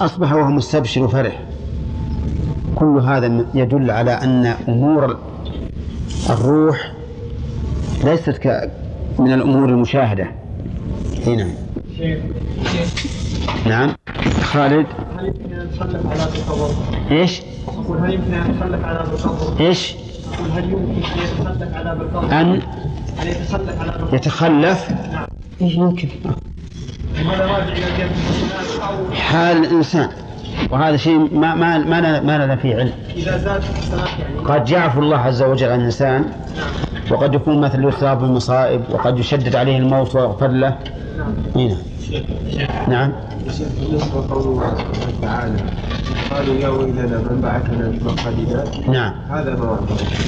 أصبح وهو مستبشر فرح كل هذا يدل على أن أمور الروح ليست ك من الأمور المشاهدة. هنا نعم. خالد هل يمكن ان نتخلف على تصور؟ إيش أقول هل يمكن ان نتخلف على تصور؟ إيش أقول هل يمكن أن يتخلف على بالقبض؟ أن ان يتخلف على؟ يتخلف نعم إيش يمكن وهذا راجع إلى حال الإنسان وهذا شيء ما ما ما ما لنا فيه علم اذا زاد يعني قد يعفو الله عز وجل عن الإنسان وقد يكون مثل يصاب بالمصائب وقد يشدد عليه الموت ويغفر له هنا. نعم. بالنسبة لقول الله سبحانه وتعالى قالوا يا ويلنا من بعثنا من مرقدنا نعم. هذا ورد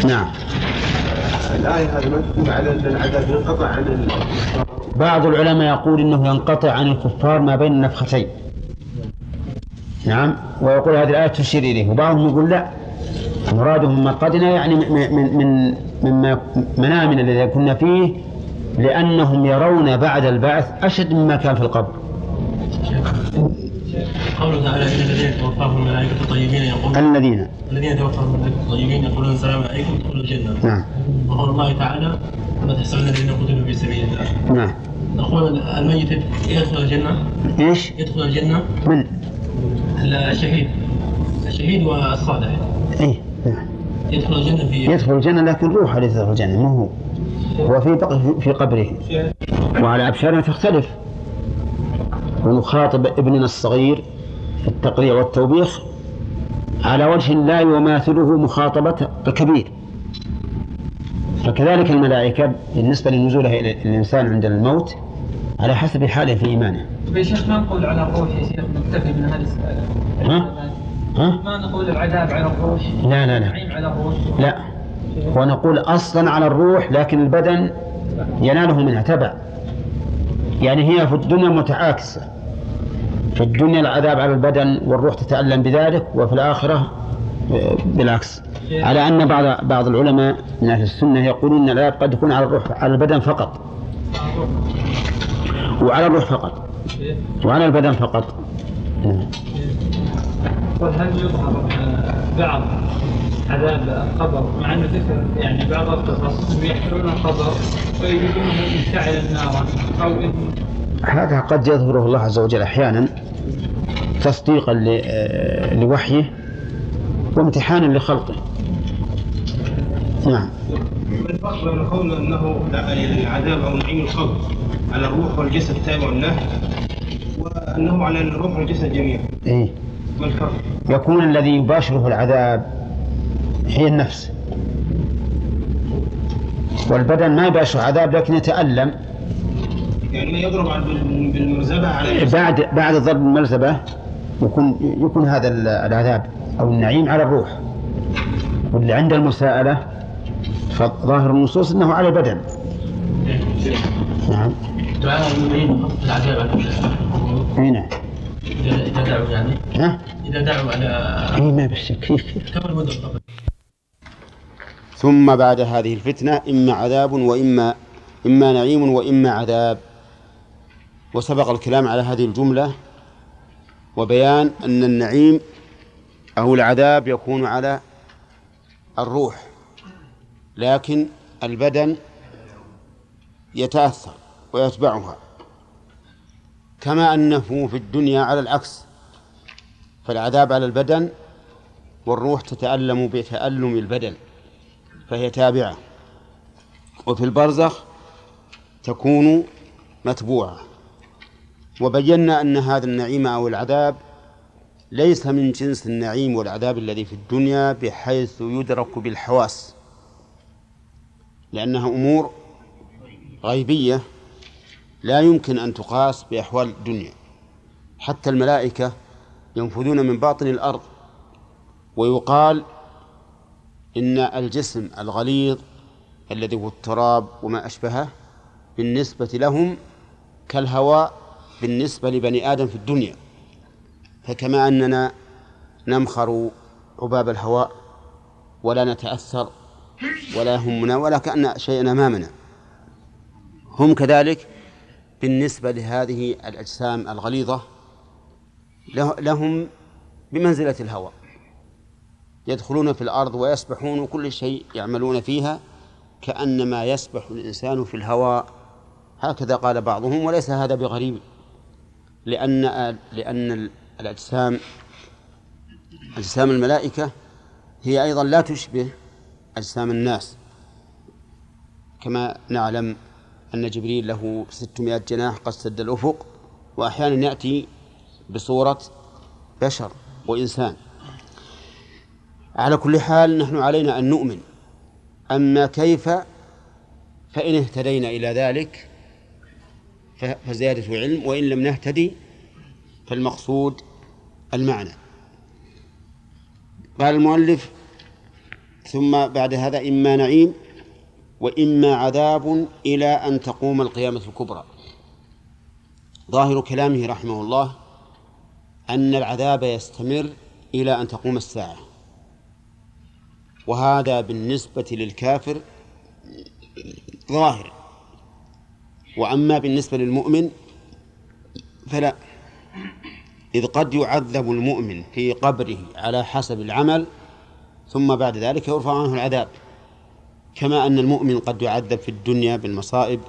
نعم. الآية هذه ما تدل على أن العذاب ينقطع عن بعض العلماء يقول إنه ينقطع عن الكفار ما بين النفختين. نعم. ويقول هذه الآية تشير إليه. وبعضهم يقول لا. مراده من مرقدنا يعني من من من مما منامنا الذي كنا فيه لأنهم يرون بعد البعث أشد مما كان في القبر. قوله تعالى إن الذين توفاهم الملائكة الطيبين يقولون الذين. الذين توفاهم الملائكة الطيبين يقولون السلام عليكم ادخلوا الجنة. نعم. وقول الله تعالى ولا تحسبن الذين قتلوا في سبيل الله؟ نعم. نقول الميت يدخل الجنة؟ إيش؟ يدخل الجنة؟ من؟ الشهيد. الشهيد والصالح. إيه نعم. يدخل الجنة في يدخل الجنة لكن روحه ليس يدخل الجنة ما هو. هو في بقي في قبره. وعلى أبشارنا تختلف. ونخاطب ابننا الصغير في التقريع والتوبيخ على وجه لا يماثله مخاطبة الكبير. فكذلك الملائكة بالنسبة لنزولها إلى الإنسان عند الموت على حسب حاله في إيمانه. طيب يا شيخ ما نقول على الروح يا شيخ؟ نكتفي من هذه السؤال. ها؟ ها؟ ما نقول العذاب على الروح؟ لا لا لا. على الروح. لا. ونقول أصلا على الروح لكن البدن يناله منها تبع يعني هي في الدنيا متعاكسة في الدنيا العذاب على البدن والروح تتألم بذلك وفي الآخرة آه، بالعكس على أن بعض بعض العلماء من أهل السنة يقولون أن العذاب قد يكون على الروح على البدن فقط وعلى الروح فقط وعلى البدن فقط نعم. وهل يظهر آه، بعض عذاب القبر مع إنه ذكر يعني بعض القصص يحفرون القبر ويجدونه مشتعلا نارا أو هذا قد يظهره الله عز وجل أحيانا تصديقا ل- آه، لوحيه وامتحانا لخلقه. نعم. الفرق بين قول أنه العذاب أو نعيم القبر على الروح والجسد تابع له وأنه على الروح والجسد جميعا. إيه. ما الفرق؟ يكون الذي يباشره العذاب هي النفس. والبدن ما يباشر عذاب لكن يتألم. يعني يضرب على- بال- بالمرزبه على الجسد بعد بعد ضرب المرزبة يكون يكون هذا ال- العذاب أو النعيم على الروح. واللي عند المساءلة فظاهر النصوص أنه على البدن. نعم. دعاء المؤمنين العذاب على نعم. إذا دعوا يعني. ها؟ إذا دعوا على أي ما بالشك كيف كيف كم المدة ثم بعد هذه الفتنة إما عذاب وإما إما نعيم وإما عذاب. وسبق الكلام على هذه الجملة وبيان أن النعيم أو العذاب يكون على الروح لكن البدن يتأثر ويتبعها. كما أنه في الدنيا على العكس فالعذاب على البدن والروح تتألم بتألم البدن. فهي تابعة. وفي البرزخ تكون متبوعة. وبينا أن هذا النعيم أو العذاب ليس من جنس النعيم والعذاب الذي في الدنيا بحيث يدرك بالحواس. لأنها أمور غيبية لا يمكن أن تقاس بأحوال الدنيا. حتى الملائكة ينفذون من باطن الأرض. ويقال إن الجسم الغليظ الذي هو التراب وما أشبهه بالنسبة لهم كالهواء بالنسبة لبني آدم في الدنيا. فكما أننا نمخر عباب الهواء ولا نتأثر ولا يهمنا ولا كأن شيئا أمامنا. هم كذلك بالنسبة لهذه الأجسام الغليظة له- لهم بمنزلة الهواء. يدخلون في الأرض ويسبحون وكل شيء يعملون فيها كأنما يسبح الإنسان في الهواء. هكذا قال بعضهم وليس هذا بغريب لأن لأن الأجسام أجسام الملائكة هي أيضا لا تشبه أجسام الناس. كما نعلم أن جبريل له ستمائة جناح قد سد الأفق وأحيانا يأتي بصورة بشر وإنسان. على كل حال نحن علينا أن نؤمن. أما كيف؟ فإن اهتدينا إلى ذلك فزيادة علم وإن لم نهتدي فالمقصود المعنى. قال المؤلف ثم بعد هذا إما نعيم وإما عذاب إلى أن تقوم القيامة الكبرى. ظاهر كلامه رحمه الله أن العذاب يستمر إلى أن تقوم الساعة. وهذا بالنسبة للكافر ظاهر. وأما بالنسبة للمؤمن فلا. إذ قد يعذب المؤمن في قبره على حسب العمل ثم بعد ذلك يرفع عنه العذاب. كما أن المؤمن قد يعذب في الدنيا بالمصائب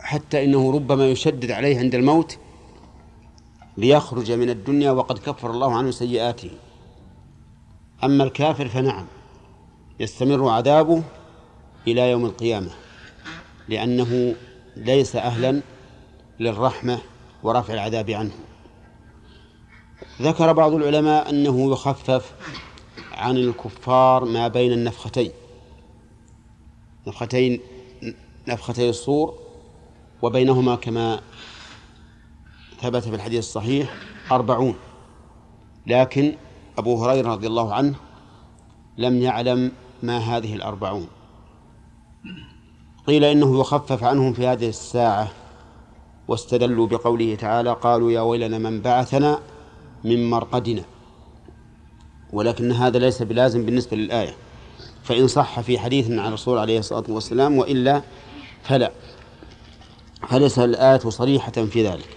حتى إنه ربما يشدد عليه عند الموت ليخرج من الدنيا وقد كفر الله عنه سيئاته. أما الكافر فنعم يستمر عذابه إلى يوم القيامة لأنه ليس أهلا للرحمة ورفع العذاب عنه. ذكر بعض العلماء أنه يخفف عن الكفار ما بين النفختين نفختين نفختي الصور وبينهما كما ثبت في الحديث الصحيح أربعون لكن أبو هريرة رضي الله عنه لم يعلم ما هذه الأربعون. قيل إنه يخفف عنهم في هذه الساعة واستدلوا بقوله تعالى قالوا يا ويلنا من بعثنا من مرقدنا ولكن هذا ليس بلازم بالنسبة للآية فإن صح في حديث عن الرسول عليه الصلاة والسلام وإلا فلا فليس الآية صريحة في ذلك.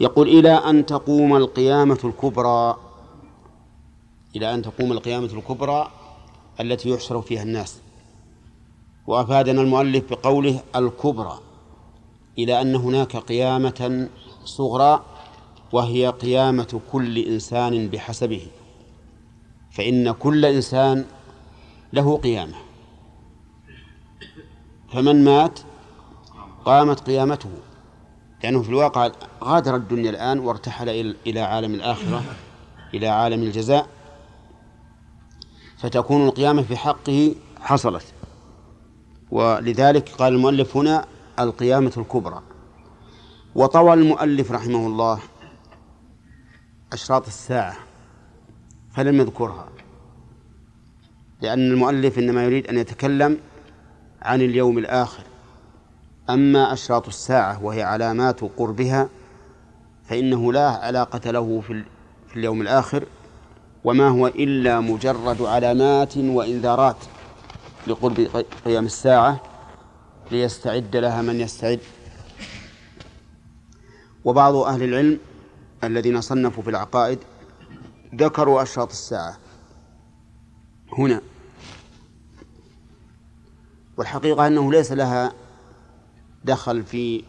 يقول إلى أن تقوم القيامة الكبرى إلى أن تقوم القيامة الكبرى التي يحشر فيها الناس. وأفادنا المؤلف بقوله الكبرى إلى أن هناك قيامة صغرى وهي قيامة كل إنسان بحسبه. فإن كل إنسان له قيامة. فمن مات قامت قيامته. لأنه في الواقع غادر الدنيا الآن وارتحل إلى عالم الآخرة إلى عالم الجزاء. فتكون القيامة في حقه حصلت. ولذلك قال المؤلف هنا القيامة الكبرى. وطوى المؤلف رحمه الله أشراط الساعة فلم يذكرها. لأن المؤلف إنما يريد أن يتكلم عن اليوم الآخر. أما أشراط الساعة وهي علامات قربها فإنه لا علاقة له في, اليوم الآخر وما هو إلا مجرد علامات وإنذارات لقرب قيام الساعة ليستعد لها من يستعد. وبعض أهل العلم الذين صنفوا في العقائد ذكروا أشراط الساعة. هنا. والحقيقة أنه ليس لها دخل في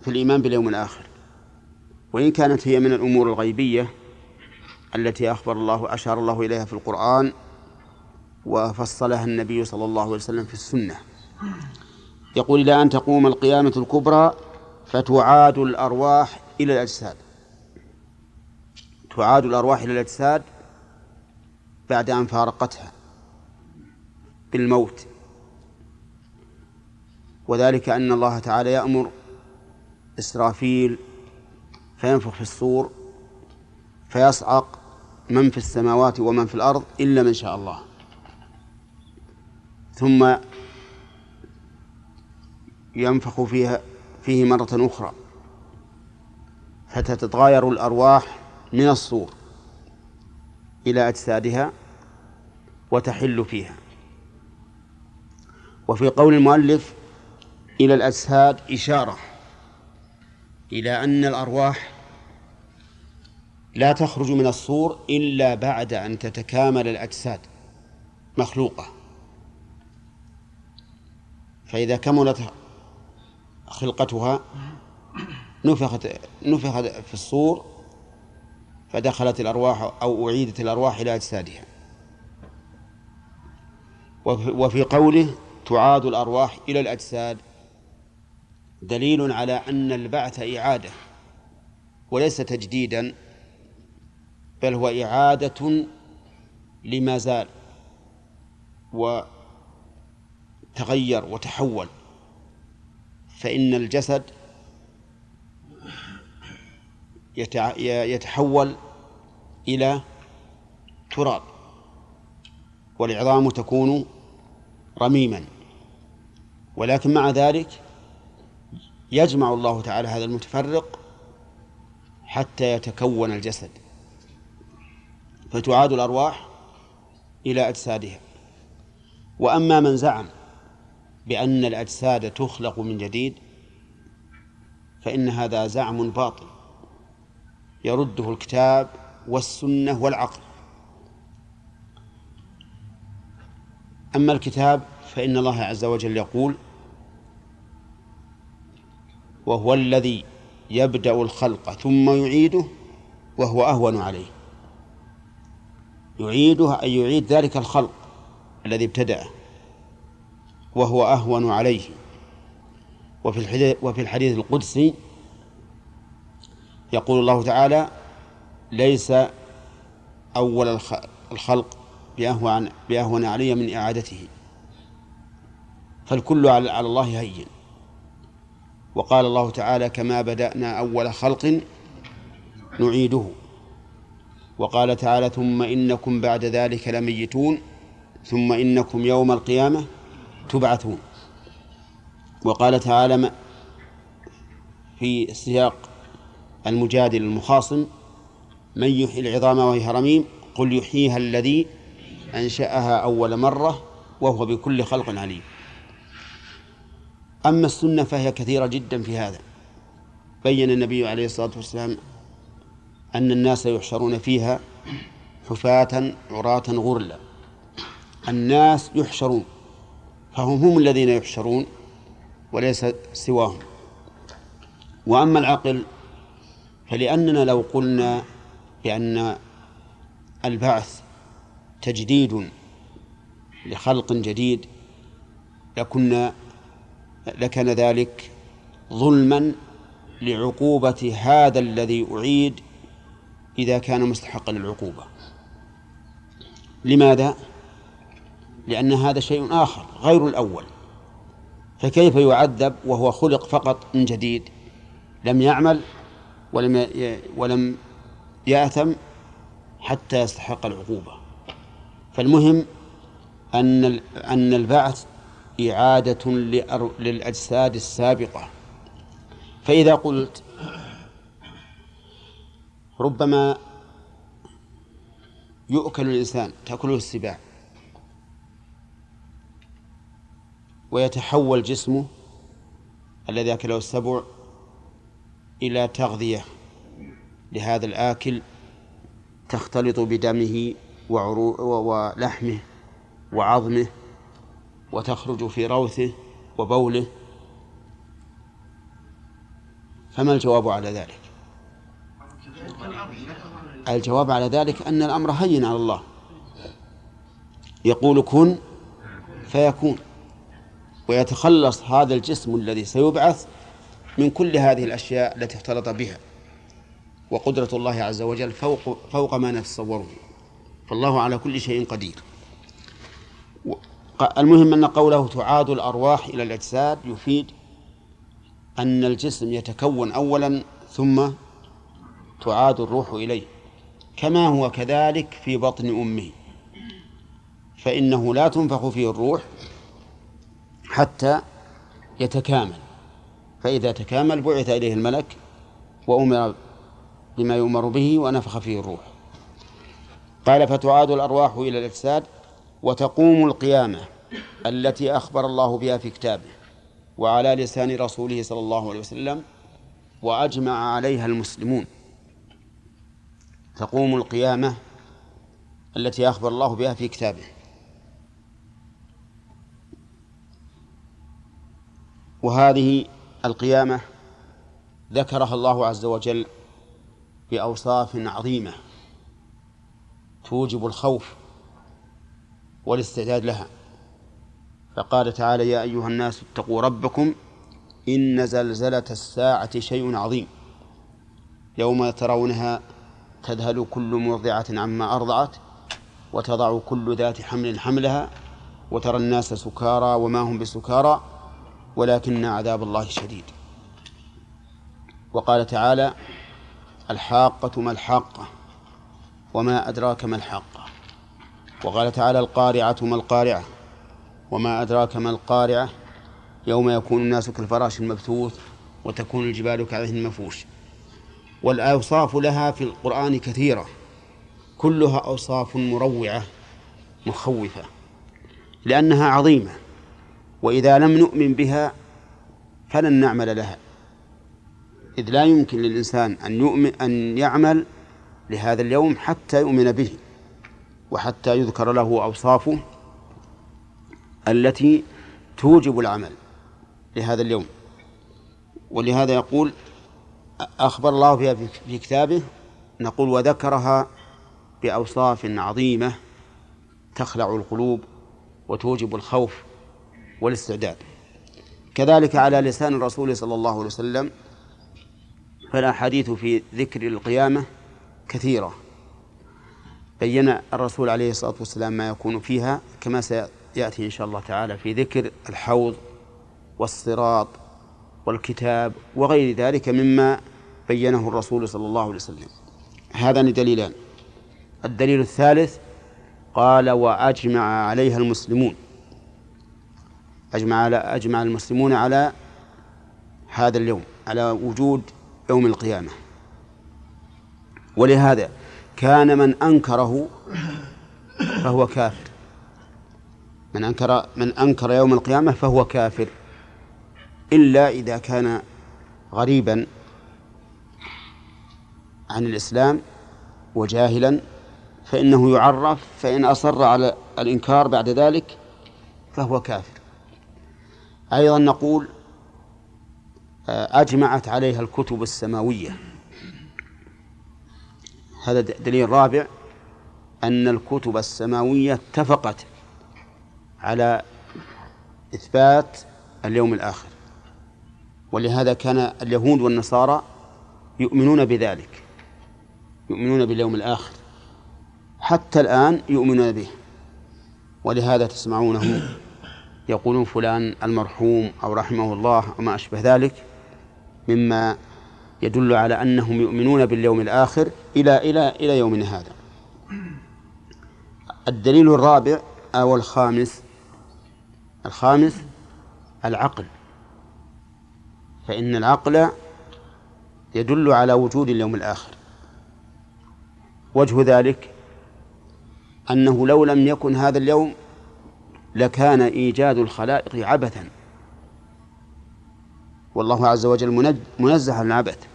في الإيمان باليوم الآخر. وإن كانت هي من الأمور الغيبية التي أخبر الله أشار الله إليها في القرآن وفصلها النبي صلى الله عليه وسلم في السنة. يقول إلى أن تقوم القيامة الكبرى فتعاد الأرواح إلى الأجساد. تعاد الأرواح إلى الأجساد بعد أن فارقتها بالموت. وذلك أن الله تعالى يأمر إسرافيل فينفخ في الصور فيصعق من في السماوات ومن في الأرض إلا من شاء الله. ثم ينفخ فيها فيه مرة أخرى. فتتغاير الأرواح من الصور إلى أجسادها وتحل فيها. وفي قول المؤلف إلى الأجساد إشارة إلى أن الأرواح لا تخرج من الصور إلا بعد أن تتكامل الأجساد مخلوقة. فإذا كملت خلقتها نفخت نفخت في الصور فدخلت الأرواح أو أعيدت الأرواح إلى أجسادها. وفي قوله تعاد الأرواح إلى الأجساد دليل على أن البعث إعادة وليس تجديدا. بل هو إعادة لما زال وتغير وتحول. فإن الجسد يتحول إلى تراب والعظام تكون رميما. ولكن مع ذلك يجمع الله تعالى هذا المتفرق حتى يتكون الجسد. فتعاد الأرواح إلى أجسادها وأما من زعم بأن الأجساد تخلق من جديد فإن هذا زعم باطل يرده الكتاب والسنة والعقل. أما الكتاب فإن الله عز وجل يقول وهو الذي يبدأ الخلق ثم يعيده وهو أهون عليه. يعيده أي يعيد ذلك الخلق الذي ابتدأه وهو أهون عليه. وفي الحديث, وفي الحديث القدسي يقول الله تعالى ليس أول الخلق بأهون, بأهون علي من إعادته. فالكل على الله هين. وقال الله تعالى كما بدأنا أول خلق نعيده. وقال تعالى ثم إنكم بعد ذلك لميتون ثم إنكم يوم القيامة تبعثون. وقال تعالى في سياق المجادل المخاصم من يحيي العظام وهي رميم قل يحييها الذي أنشأها أول مرة وهو بكل خلق عليم. أما السنة فهي كثيرة جدا في هذا. بين النبي عليه الصلاة والسلام أن الناس يحشرون فيها حفاة عراة غرلا. الناس يحشرون فهم هم الذين يحشرون وليس سواهم. وأما العقل فلأننا لو قلنا بأن البعث تجديد لخلق جديد لكنا لكان ذلك ظلما لعقوبة هذا الذي أعيد إذا كان مستحقا للعقوبة لماذا؟ لأن هذا شيء آخر غير الأول. فكيف يعذب وهو خلق فقط من جديد؟ لم يعمل ولم ولم يأثم حتى يستحق العقوبة. فالمهم أن أن البعث إعادة للأجساد السابقة. فإذا قلت ربما يؤكل الإنسان تأكله السباع. ويتحول جسمه الذي أكله السبع إلى تغذية. لهذا الآكل تختلط بدمه ولحمه وعظمه وتخرج في روثه وبوله. فما الجواب على ذلك؟ الجواب على ذلك أن الأمر هين على الله. يقول كن فيكون. ويتخلص هذا الجسم الذي سيبعث من كل هذه الأشياء التي اختلط بها. وقدرة الله عز وجل فوق فوق ما نتصوره. فالله على كل شيء قدير. المهم أن قوله تعاد الأرواح إلى الأجساد يفيد أن الجسم يتكون أولا ثم تعاد الروح إليه كما هو كذلك في بطن أمه. فإنه لا تنفخ فيه الروح حتى يتكامل. فإذا تكامل بعث إليه الملك وأمر بما يؤمر به ونفخ فيه الروح. قال فتعاد الأرواح إلى الأجساد وتقوم القيامة التي أخبر الله بها في كتابه وعلى لسان رسوله صلى الله عليه وسلم وأجمع عليها المسلمون. تقوم القيامة التي أخبر الله بها في كتابه. وهذه القيامة ذكرها الله عز وجل بأوصاف عظيمة توجب الخوف والاستعداد لها. فقال تعالى يا أيها الناس اتقوا ربكم إن زلزلة الساعة شيء عظيم. يوم ترونها تذهل كل مرضعة عما أرضعت وتضع كل ذات حمل حملها وترى الناس سكارى وما هم بسكارى ولكن عذاب الله شديد. وقال تعالى الحاقة ما الحاقة وما أدراك ما الحاقة. وقال تعالى القارعة ما القارعة وما أدراك ما القارعة. يوم يكون الناس كالفراش المبثوث وتكون الجبال كعهن المفوش والأوصاف لها في القرآن كثيرة. كلها أوصاف مروعة مخوفة لأنها عظيمة وإذا لم نؤمن بها فلن نعمل لها. إذ لا يمكن للإنسان أن يؤمن أن يعمل لهذا اليوم حتى يؤمن به وحتى يذكر له أوصافه التي توجب العمل لهذا اليوم. ولهذا يقول أخبر الله فيها في كتابه. نقول وذكرها بأوصاف عظيمة تخلع القلوب وتوجب الخوف والاستعداد. كذلك على لسان الرسول صلى الله عليه وسلم فالأحاديث في ذكر القيامة كثيرة. بين الرسول عليه الصلاة والسلام ما يكون فيها كما سيأتي إن شاء الله تعالى في ذكر الحوض والصراط والكتاب وغير ذلك مما بينه الرسول صلى الله عليه وسلم. هذان دليلان. الدليل الثالث قال وأجمع عليها المسلمون. أجمع على أجمع المسلمون على هذا اليوم على وجود يوم القيامة. ولهذا كان من أنكره فهو كافر. من أنكر من أنكر يوم القيامة فهو كافر. إلا إذا كان غريبا عن الإسلام وجاهلا فإنه يعرف فإن أصر على الإنكار بعد ذلك فهو كافر. أيضا نقول أجمعت عليها الكتب السماوية. هذا دليل رابع أن الكتب السماوية اتفقت على إثبات اليوم الآخر. ولهذا كان اليهود والنصارى يؤمنون بذلك يؤمنون باليوم الآخر حتى الآن يؤمنون به. ولهذا تسمعونهم يقولون فلان المرحوم أو رحمه الله وما أشبه ذلك مما يدل على أنهم يؤمنون باليوم الآخر إلى إلى إلى يومنا هذا. الدليل الرابع أو الخامس الخامس العقل. فإن العقل يدل على وجود اليوم الآخر. وجه ذلك أنه لو لم يكن هذا اليوم لكان إيجاد الخلائق عبثا. والله عز وجل منزه عن العبث.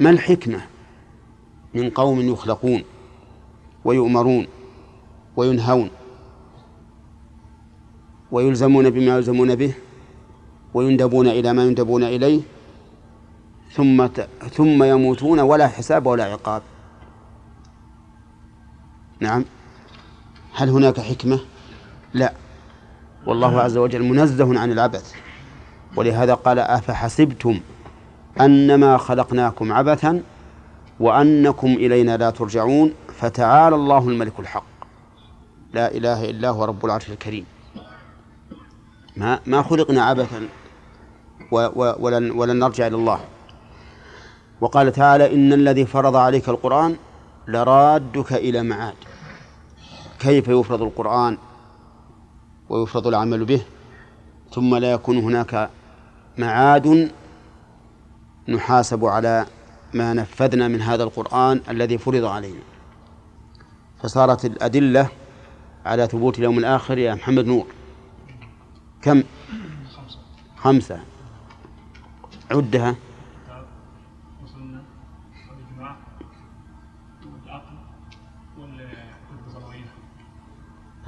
ما الحكمة من قوم يخلقون ويؤمرون وينهون ويلزمون بما يلزمون به؟ ويندبون إلى ما يندبون إليه ثم ثم يموتون ولا حساب ولا عقاب. نعم. هل هناك حكمة؟ لا. والله عز وجل منزه عن العبث. ولهذا قال أفحسبتم أنما خلقناكم عبثا وأنكم إلينا لا ترجعون فتعالى الله الملك الحق. لا إله إلا هو رب العرش الكريم. ما ما خلقنا عبثا. ولن ولن نرجع إلى الله. وقال تعالى إن الذي فرض عليك القرآن لرادك إلى معاد. كيف يفرض القرآن ويفرض العمل به؟ ثم لا يكون هناك معاد نحاسب على ما نفذنا من هذا القرآن الذي فرض علينا. فصارت الأدلة على ثبوت اليوم الآخر يا محمد نور. كم؟ خمسة. عدها.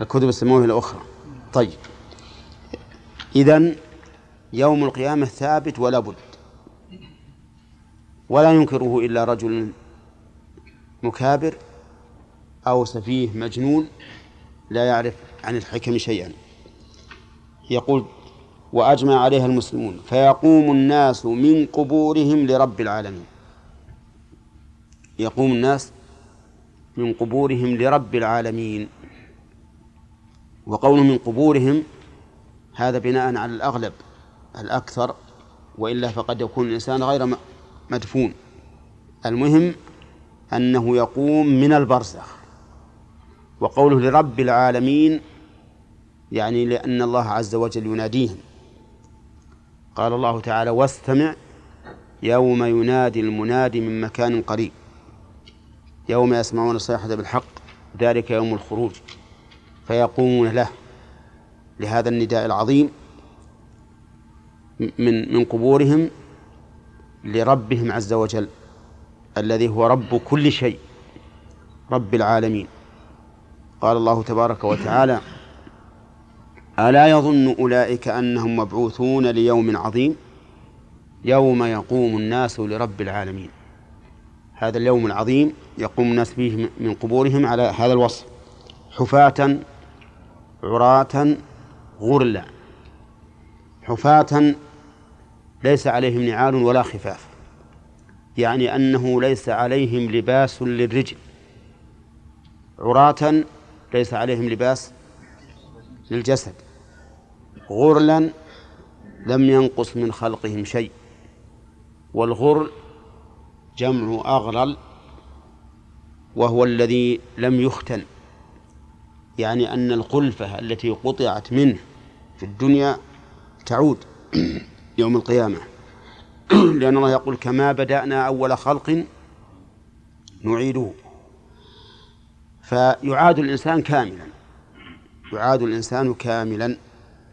الكتب السماوية الأخرى طيب. إذن يوم القيامة ثابت ولا بد. ولا ينكره إلا رجل مكابر أو سفيه مجنون لا يعرف عن الحكم شيئا. يقول وأجمع عليها المسلمون. فيقوم الناس من قبورهم لرب العالمين. يقوم الناس من قبورهم لرب العالمين. وقول من قبورهم هذا بناء على الأغلب الأكثر وإلا فقد يكون الإنسان غير مدفون. المهم أنه يقوم من البرزخ. وقوله لرب العالمين يعني لأن الله عز وجل يناديهم. قال الله تعالى واستمع يوم ينادي المنادي من مكان قريب. يوم يسمعون الصيحة بالحق ذلك يوم الخروج. فيقومون له. لهذا النداء العظيم من من قبورهم لربهم عز وجل الذي هو رب كل شيء رب العالمين. قال الله تبارك وتعالى ألا يظن أولئك أنهم مبعوثون ليوم عظيم؟ يوم يقوم الناس لرب العالمين. هذا اليوم العظيم يقوم الناس فيه من قبورهم على هذا الوصف. حفاة عراة غرلا. حفاة ليس عليهم نعال ولا خفاف. يعني أنه ليس عليهم لباس للرجل. عراة ليس عليهم لباس للجسد. غرلا لم ينقص من خلقهم شيء والغرل جمع أغرل وهو الذي لم يختن يعني أن القلفة التي قطعت منه في الدنيا تعود [CLEARS THROAT] يوم القيامة [CLEARS THROAT] لأن الله يقول كما بدأنا أول خلق نعيده فيعاد الإنسان كاملا يعاد الإنسان كاملا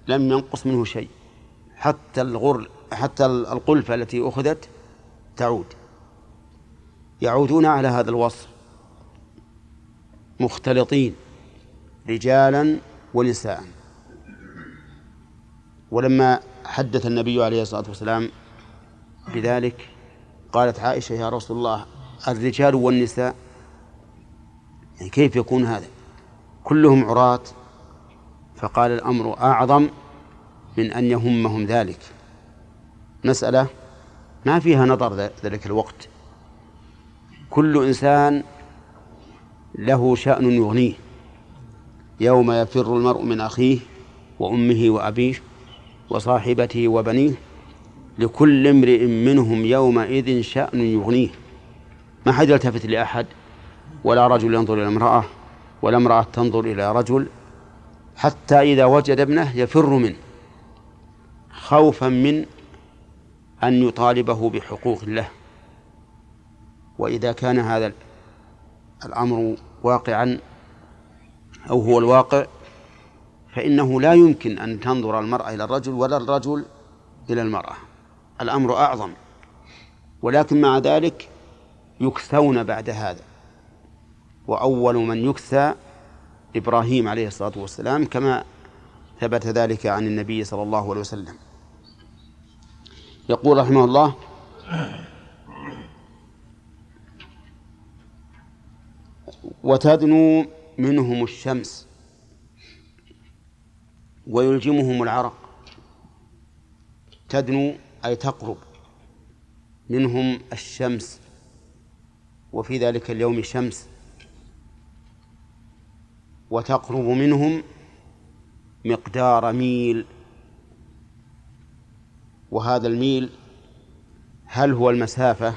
لم ينقص منه شيء. حتى الغر حتى القلفة التي أخذت تعود. يعودون على هذا الوصف. مختلطين رجالا ونساء. ولما حدث النبي عليه الصلاة والسلام بذلك قالت عائشة يا رسول الله الرجال والنساء. يعني كيف يكون هذا؟ كلهم عراة فقال الأمر أعظم من أن يهمهم ذلك. مسألة ما فيها نظر ذلك الوقت. كل إنسان له شأن يغنيه. يوم يفر المرء من أخيه وأمه وأبيه وصاحبته وبنيه لكل امرئ منهم يومئذ شأن يغنيه. ما حد يلتفت لأحد ولا رجل ينظر إلى امرأة ولا امرأة تنظر إلى رجل حتى إذا وجد ابنه يفر منه خوفا من أن يطالبه بحقوق الله. وإذا كان هذا الأمر واقعا أو هو الواقع فإنه لا يمكن أن تنظر المرأة إلى الرجل ولا الرجل إلى المرأة. الأمر أعظم. ولكن مع ذلك يكثون بعد هذا. وأول من يكثى إبراهيم عليه الصلاة والسلام كما ثبت ذلك عن النبي صلى الله عليه وسلم. يقول رحمه الله وتدنو منهم الشمس ويلجمهم العرق. تدنو أي تقرب منهم الشمس. وفي ذلك اليوم شمس. وتقرب منهم مقدار ميل. وهذا الميل هل هو المسافة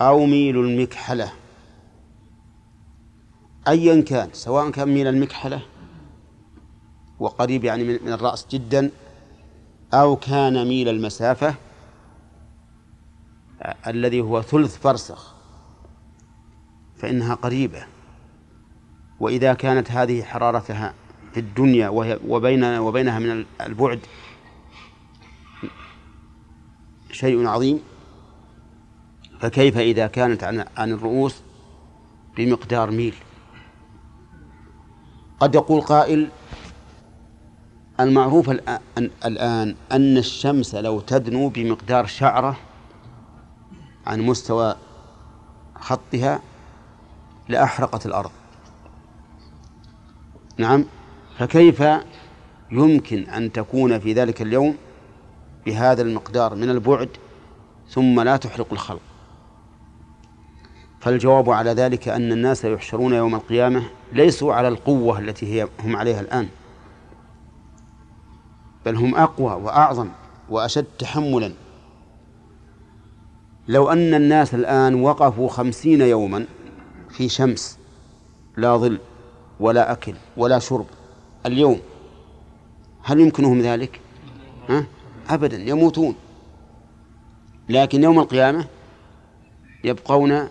أو ميل المكحلة؟ أيا كان سواء كان ميل المكحلة وقريب يعني من الرأس جدا أو كان ميل المسافة الذي هو ثلث فرسخ فإنها قريبة. وإذا كانت هذه حرارتها في الدنيا وهي وبين وبينها من البعد شيء عظيم فكيف إذا كانت عن عن الرؤوس بمقدار ميل؟ قد يقول قائل المعروف الآن أن الشمس لو تدنو بمقدار شعرة عن مستوى خطها لأحرقت الأرض. نعم. فكيف يمكن أن تكون في ذلك اليوم بهذا المقدار من البعد ثم لا تحرق الخلق؟ فالجواب على ذلك أن الناس يحشرون يوم القيامة ليسوا على القوة التي هي هم عليها الآن بل هم أقوى وأعظم وأشد تحملا. لو أن الناس الآن وقفوا خمسين يوما في شمس لا ظل ولا أكل ولا شرب اليوم. هل يمكنهم ذلك؟ ها؟ أبدا يموتون. لكن يوم القيامة يبقون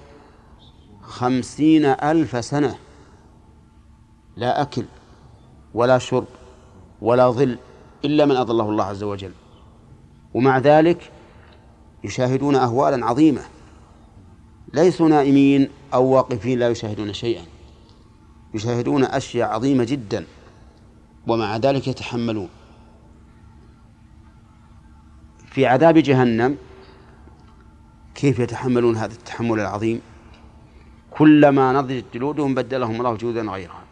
خمسين ألف سنة لا أكل ولا شرب ولا ظل إلا من أضله الله عز وجل. ومع ذلك يشاهدون أهوالا عظيمة. ليسوا نائمين أو واقفين لا يشاهدون شيئا. يشاهدون أشياء عظيمة جدا ومع ذلك يتحملون. في عذاب جهنم كيف يتحملون هذا التحمل العظيم؟ كلما نضجت جلودهم بدلهم الله جلودا غيرها.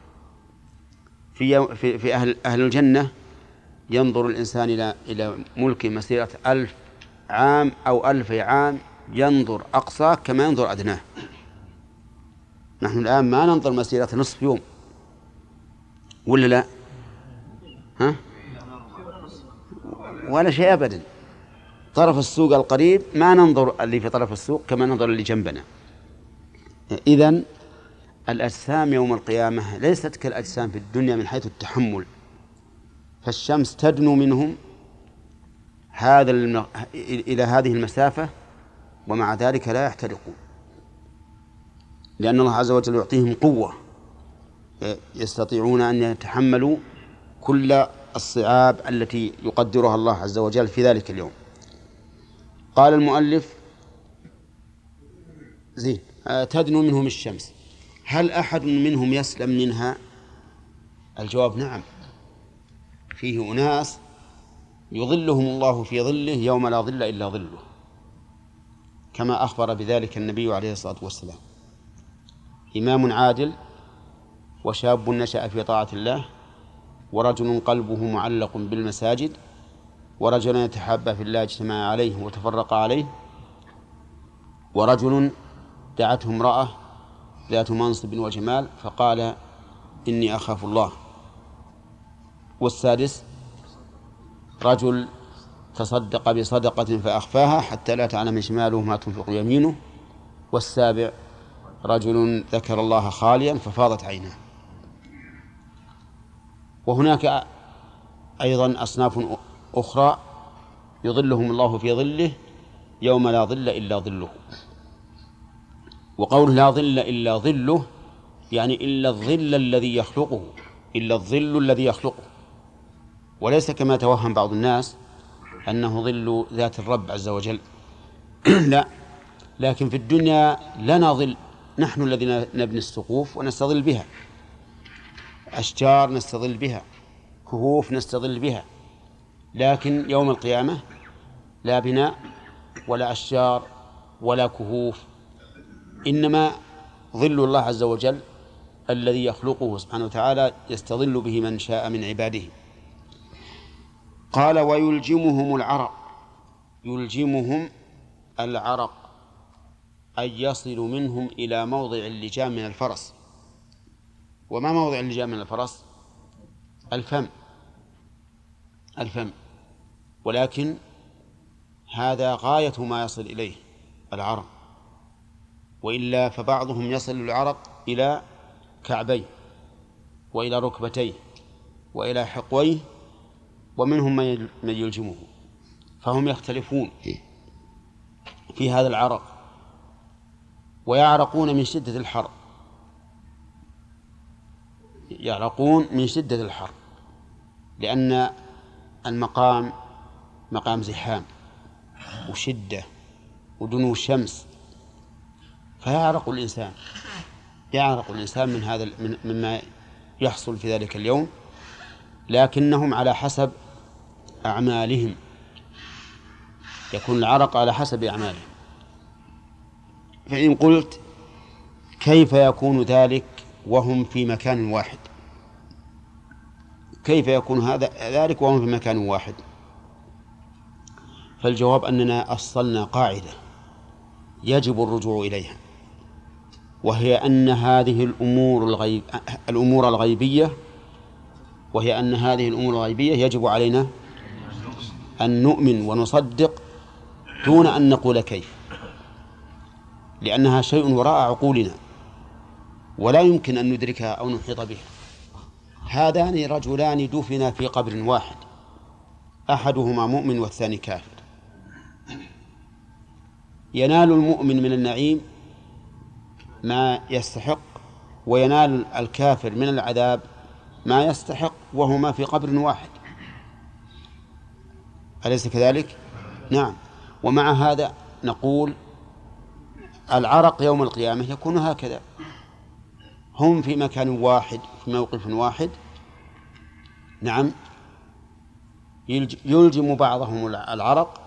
في في في أهل أهل الجنة ينظر الإنسان إلى إلى ملك مسيرة ألف عام أو ألف عام ينظر أقصاه كما ينظر أدناه. نحن الآن ما ننظر مسيرة نصف يوم. ولا لا؟ ها؟ ولا شيء أبدا. طرف السوق القريب ما ننظر اللي في طرف السوق كما ننظر اللي جنبنا. إذن الأجسام يوم القيامة ليست كالأجسام في الدنيا من حيث التحمل. فالشمس تدنو منهم هذا. إلى هذه المسافة ومع ذلك لا يحترقون. لأن الله عز وجل يعطيهم قوة. يستطيعون أن يتحملوا كل الصعاب التي يقدرها الله عز وجل في ذلك اليوم. قال المؤلف زين تدنو منهم الشمس؟ هل أحد منهم يسلم منها؟ الجواب نعم. فيه أناس يظلهم الله في ظله يوم لا ظل إلا ظله كما أخبر بذلك النبي عليه الصلاة والسلام. إمام عادل وشاب نشأ في طاعة الله ورجل قلبه معلق بالمساجد ورجل يتحابى في الله اجتمع عليه وتفرق عليه ورجل دعته امرأة ذات منصب وجمال فقال إني أخاف الله والسادس رجل تصدق بصدقة فأخفاها حتى لا تعلم شماله ما تنفق يمينه والسابع رجل ذكر الله خاليا ففاضت عيناه. وهناك أيضا أصناف أخرى يظلهم الله في ظله يوم لا ظل إلا ظله. وقول لا ظل إلا ظله يعني إلا الظل الذي يخلقه إلا الظل الذي يخلقه. وليس كما توهم بعض الناس أنه ظل ذات الرب عز وجل. [CLEARS THROAT] لا لكن في الدنيا لنا ظل. نحن الذين نبني السقوف ونستظل بها. أشجار نستظل بها كهوف نستظل بها. لكن يوم القيامة لا بناء ولا أشجار ولا كهوف إنما ظل الله عز وجل الذي يخلقه سبحانه وتعالى يستظل به من شاء من عباده. قال ويلجمهم العرق يلجمهم العرق. أي يصل منهم إلى موضع اللجام من الفرس. وما موضع اللجام من الفرس؟ الفم. الفم. ولكن هذا غاية ما يصل إليه العرق وإلا فبعضهم يصل العرق إلى كعبيه وإلى ركبتيه وإلى حقويه ومنهم من يلجمه. فهم يختلفون في هذا العرق ويعرقون من شدة الحر. يعرقون من شدة الحر. لأن المقام مقام زحام وشدة ودنو الشمس فيعرق الإنسان. يعرق الإنسان من هذا من مما يحصل في ذلك اليوم. لكنهم على حسب أعمالهم. يكون العرق على حسب أعمالهم. فإن قلت كيف يكون ذلك وهم في مكان واحد؟ كيف يكون هذا ذلك وهم في مكان واحد؟ فالجواب أننا أصلنا قاعدة يجب الرجوع إليها وهي أن هذه الأمور الغيب الأمور الغيبية وهي أن هذه الأمور الغيبية يجب علينا أن نؤمن ونصدق دون أن نقول كيف. لأنها شيء وراء عقولنا ولا يمكن أن ندركها أو نحيط بها. هذان رجلان دفنا في قبر واحد أحدهما مؤمن والثاني كافر. ينال المؤمن من النعيم ما يستحق وينال الكافر من العذاب ما يستحق وهما في قبر واحد. أليس كذلك؟ نعم. ومع هذا نقول العرق يوم القيامة يكون هكذا. هم في مكان واحد في موقف واحد. نعم. يلجم بعضهم العرق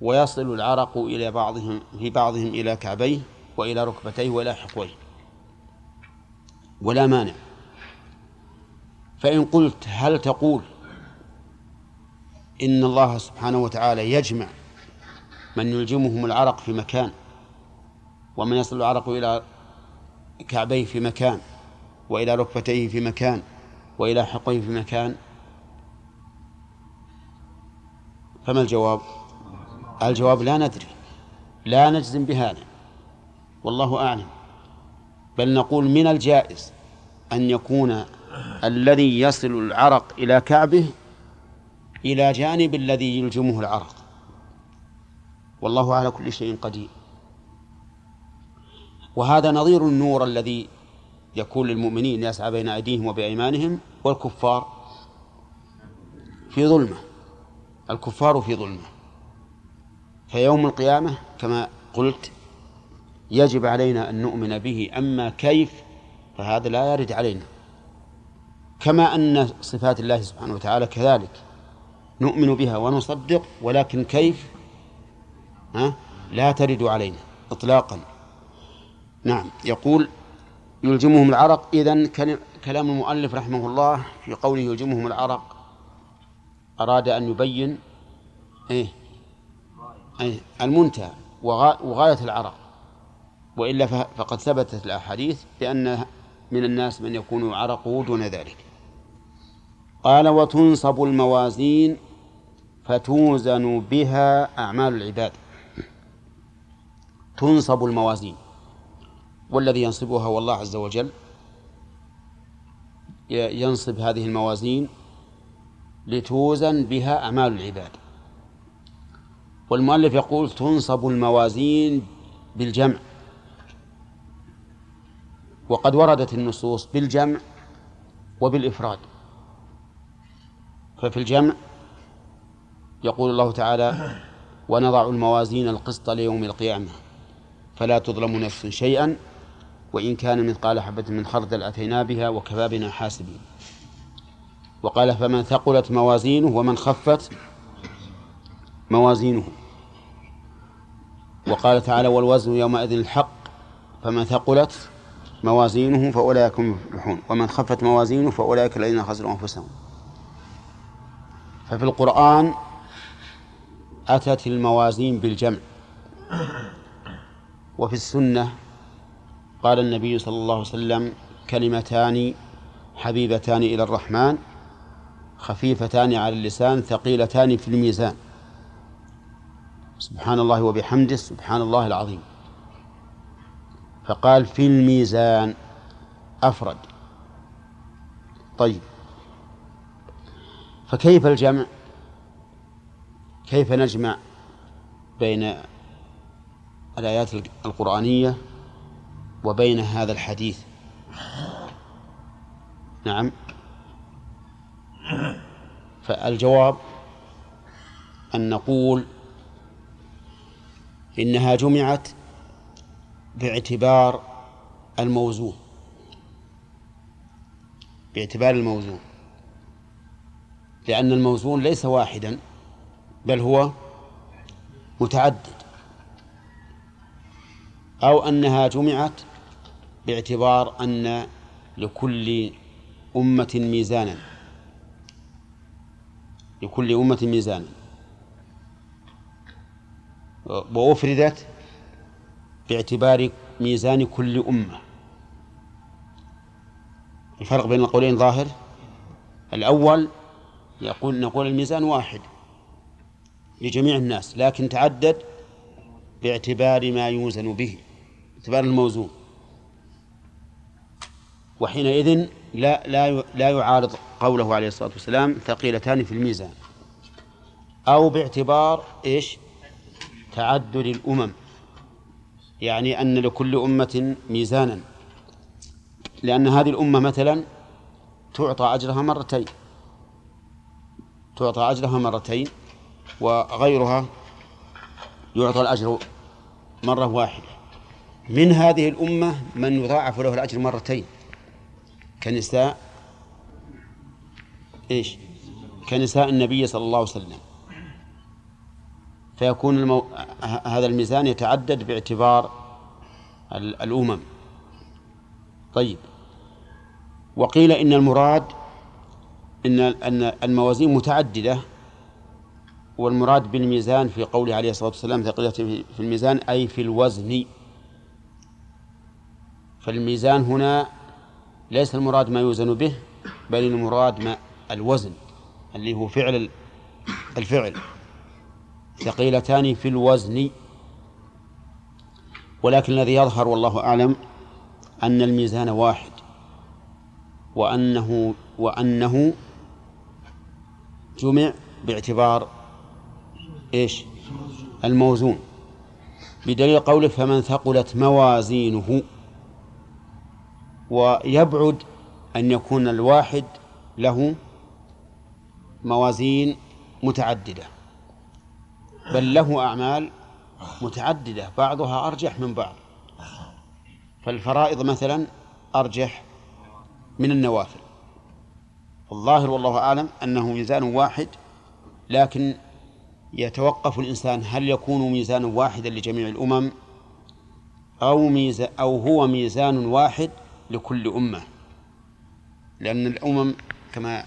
ويصل العرق إلى بعضهم في بعضهم إلى كعبيه وإلى ركبتيه وإلى حقويه. ولا مانع. فإن قلت هل تقول إن الله سبحانه وتعالى يجمع من يلجمهم العرق في مكان ومن يصل العرق إلى كعبيه في مكان وإلى ركبتيه في مكان وإلى حقيه في مكان. فما الجواب؟ الجواب لا ندري. لا نجزم بهذا. والله أعلم. بل نقول من الجائز أن يكون الذي يصل العرق إلى كعبه إلى جانب الذي يلجمه العرق. والله على كل شيء قدير. وهذا نظير النور الذي يكون للمؤمنين يسعى بين أيديهم وبأيمانهم والكفار في ظلمة. الكفار في ظلمة. فيوم القيامة كما قلت يجب علينا أن نؤمن به أما كيف فهذا لا يرد علينا. كما أن صفات الله سبحانه وتعالى كذلك نؤمن بها ونصدق ولكن كيف؟ ها؟ لا ترد علينا إطلاقا. نعم. يقول يلجمهم العرق. إذن كلام المؤلف رحمه الله في قوله يلجمهم العرق أراد أن يبين إيه؟ أي المنتهى وغاية العرق. وإلا فقد ثبتت الأحاديث بأن من الناس من يكون عرقه دون ذلك. قال وتنصب الموازين فتوزن بها أعمال العباد. تنصب الموازين. والذي ينصبها هو الله عز وجل ينصب هذه الموازين لتوزن بها أعمال العباد. والمؤلف يقول تنصب الموازين بالجمع. وقد وردت النصوص بالجمع وبالإفراد. ففي الجمع يقول الله تعالى ونضع الموازين القسط ليوم القيامة فلا تظلم نفس شيئا وإن كان مثقال حبة من خردل أتينا بها وكفى بنا حاسبين. وقال فمن ثقلت موازينه ومن خفت موازينه. وقال تعالى والوزن يومئذ الحق فمن ثقلت موازينه فأولئك هم المفلحون. ومن خفت موازينه فأولئك الذين خسروا أنفسهم. ففي القرآن أتت الموازين بالجمع. وفي السنة قال النبي صلى الله عليه وسلم كلمتان حبيبتان إلى الرحمن خفيفتان على اللسان ثقيلتان في الميزان. سبحان الله وبحمده سبحان الله العظيم. فقال في الميزان أفرد. طيب. فكيف الجمع؟ كيف نجمع بين الآيات القرآنية وبين هذا الحديث. نعم. فالجواب أن نقول إنها جمعت باعتبار الموزون. باعتبار الموزون. لأن الموزون ليس واحدا بل هو متعدد. أو أنها جمعت باعتبار أن لكل أمة ميزانا. لكل أمة ميزانا. وأفردت باعتبار ميزان كل أمة. الفرق بين القولين ظاهر. الأول يقول نقول الميزان واحد لجميع الناس لكن تعدد باعتبار ما يوزن به باعتبار الموزون. وحينئذ لا لا لا يعارض قوله عليه الصلاة والسلام ثقيلتان في الميزان. أو باعتبار إيش؟ تعدد الأمم. يعني أن لكل أمة ميزانا. لأن هذه الأمة مثلا تعطى أجرها مرتين. تعطى أجرها مرتين وغيرها يعطى الأجر مرة واحدة. من هذه الأمة من يضاعف له الأجر مرتين. كنساء إيش؟ كنساء النبي صلى الله عليه وسلم. فيكون المو... هذا الميزان يتعدد باعتبار ال- الأمم. طيب. وقيل إن المراد إن أن الموازين متعددة والمراد بالميزان في قوله عليه الصلاة والسلام في في الميزان أي في الوزن. فالميزان هنا ليس المراد ما يوزن به بل المراد ما الوزن اللي هو فعل ال- الفعل. ثقيلتان في الوزن. ولكن الذي يظهر والله أعلم أن الميزان واحد وأنه وأنه جمع باعتبار إيش؟ الموزون. بدليل قوله فمن ثقلت موازينه. ويبعد أن يكون الواحد له موازين متعددة بل له أعمال متعددة بعضها أرجح من بعض. فالفرائض مثلا أرجح من النوافل. الظاهر والله أعلم أنه ميزان واحد لكن يتوقف الإنسان هل يكون ميزان واحدا لجميع الأمم أو ميزان أو هو ميزان واحد لكل أمة لأن الأمم كما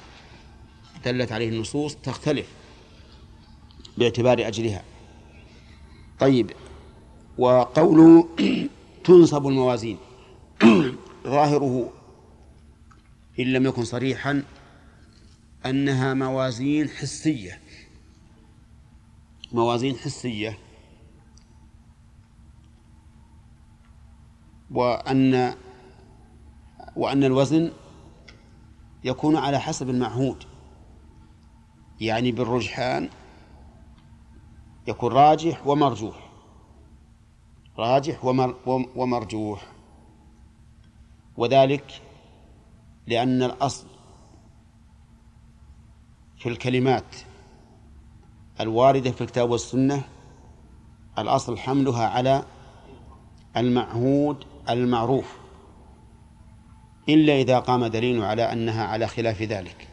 دلت عليه النصوص تختلف باعتبار أجلها. طيب وقوله [CLEARS THROAT] تنصب الموازين. [CLEARS THROAT] ظاهره إن لم يكن صريحا أنها موازين حسية. موازين حسية. وأن وأن الوزن يكون على حسب المعهود. يعني بالرجحان يكون راجح ومرجوح. راجح ومر ومرجوح. وذلك لأن الأصل في الكلمات الواردة في الكتاب والسنة الأصل حملها على المعهود المعروف. إلا إذا قام دليل على أنها على خلاف ذلك.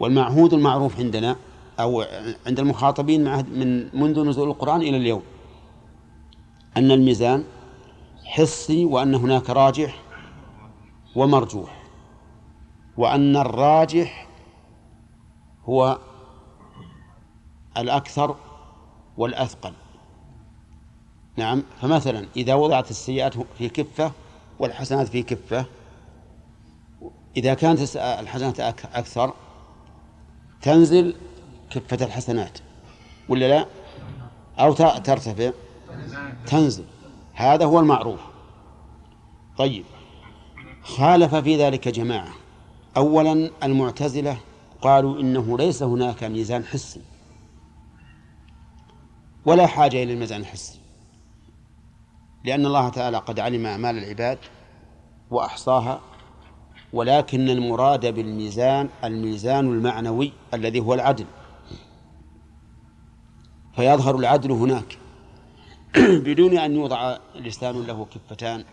والمعهود المعروف عندنا أو عند المخاطبين من منذ نزول القرآن إلى اليوم أن الميزان حسي وأن هناك راجح ومرجوح وأن الراجح هو الأكثر والأثقل. نعم فمثلا إذا وضعت السيئات في كفة والحسنات في كفة. إذا كانت الحسنات أكثر تنزل كفة الحسنات. ولا لا؟ أو ترتفع تنزل. هذا هو المعروف. طيب. خالف في ذلك جماعة. أولا المعتزلة قالوا إنه ليس هناك ميزان حسي. ولا حاجة إلى الميزان الحسي. لأن الله تعالى قد علم أعمال العباد وأحصاها ولكن المراد بالميزان الميزان المعنوي الذي هو العدل. فيظهر العدل هناك. [CLEARS THROAT] بدون أن يوضع لسان له كفتان.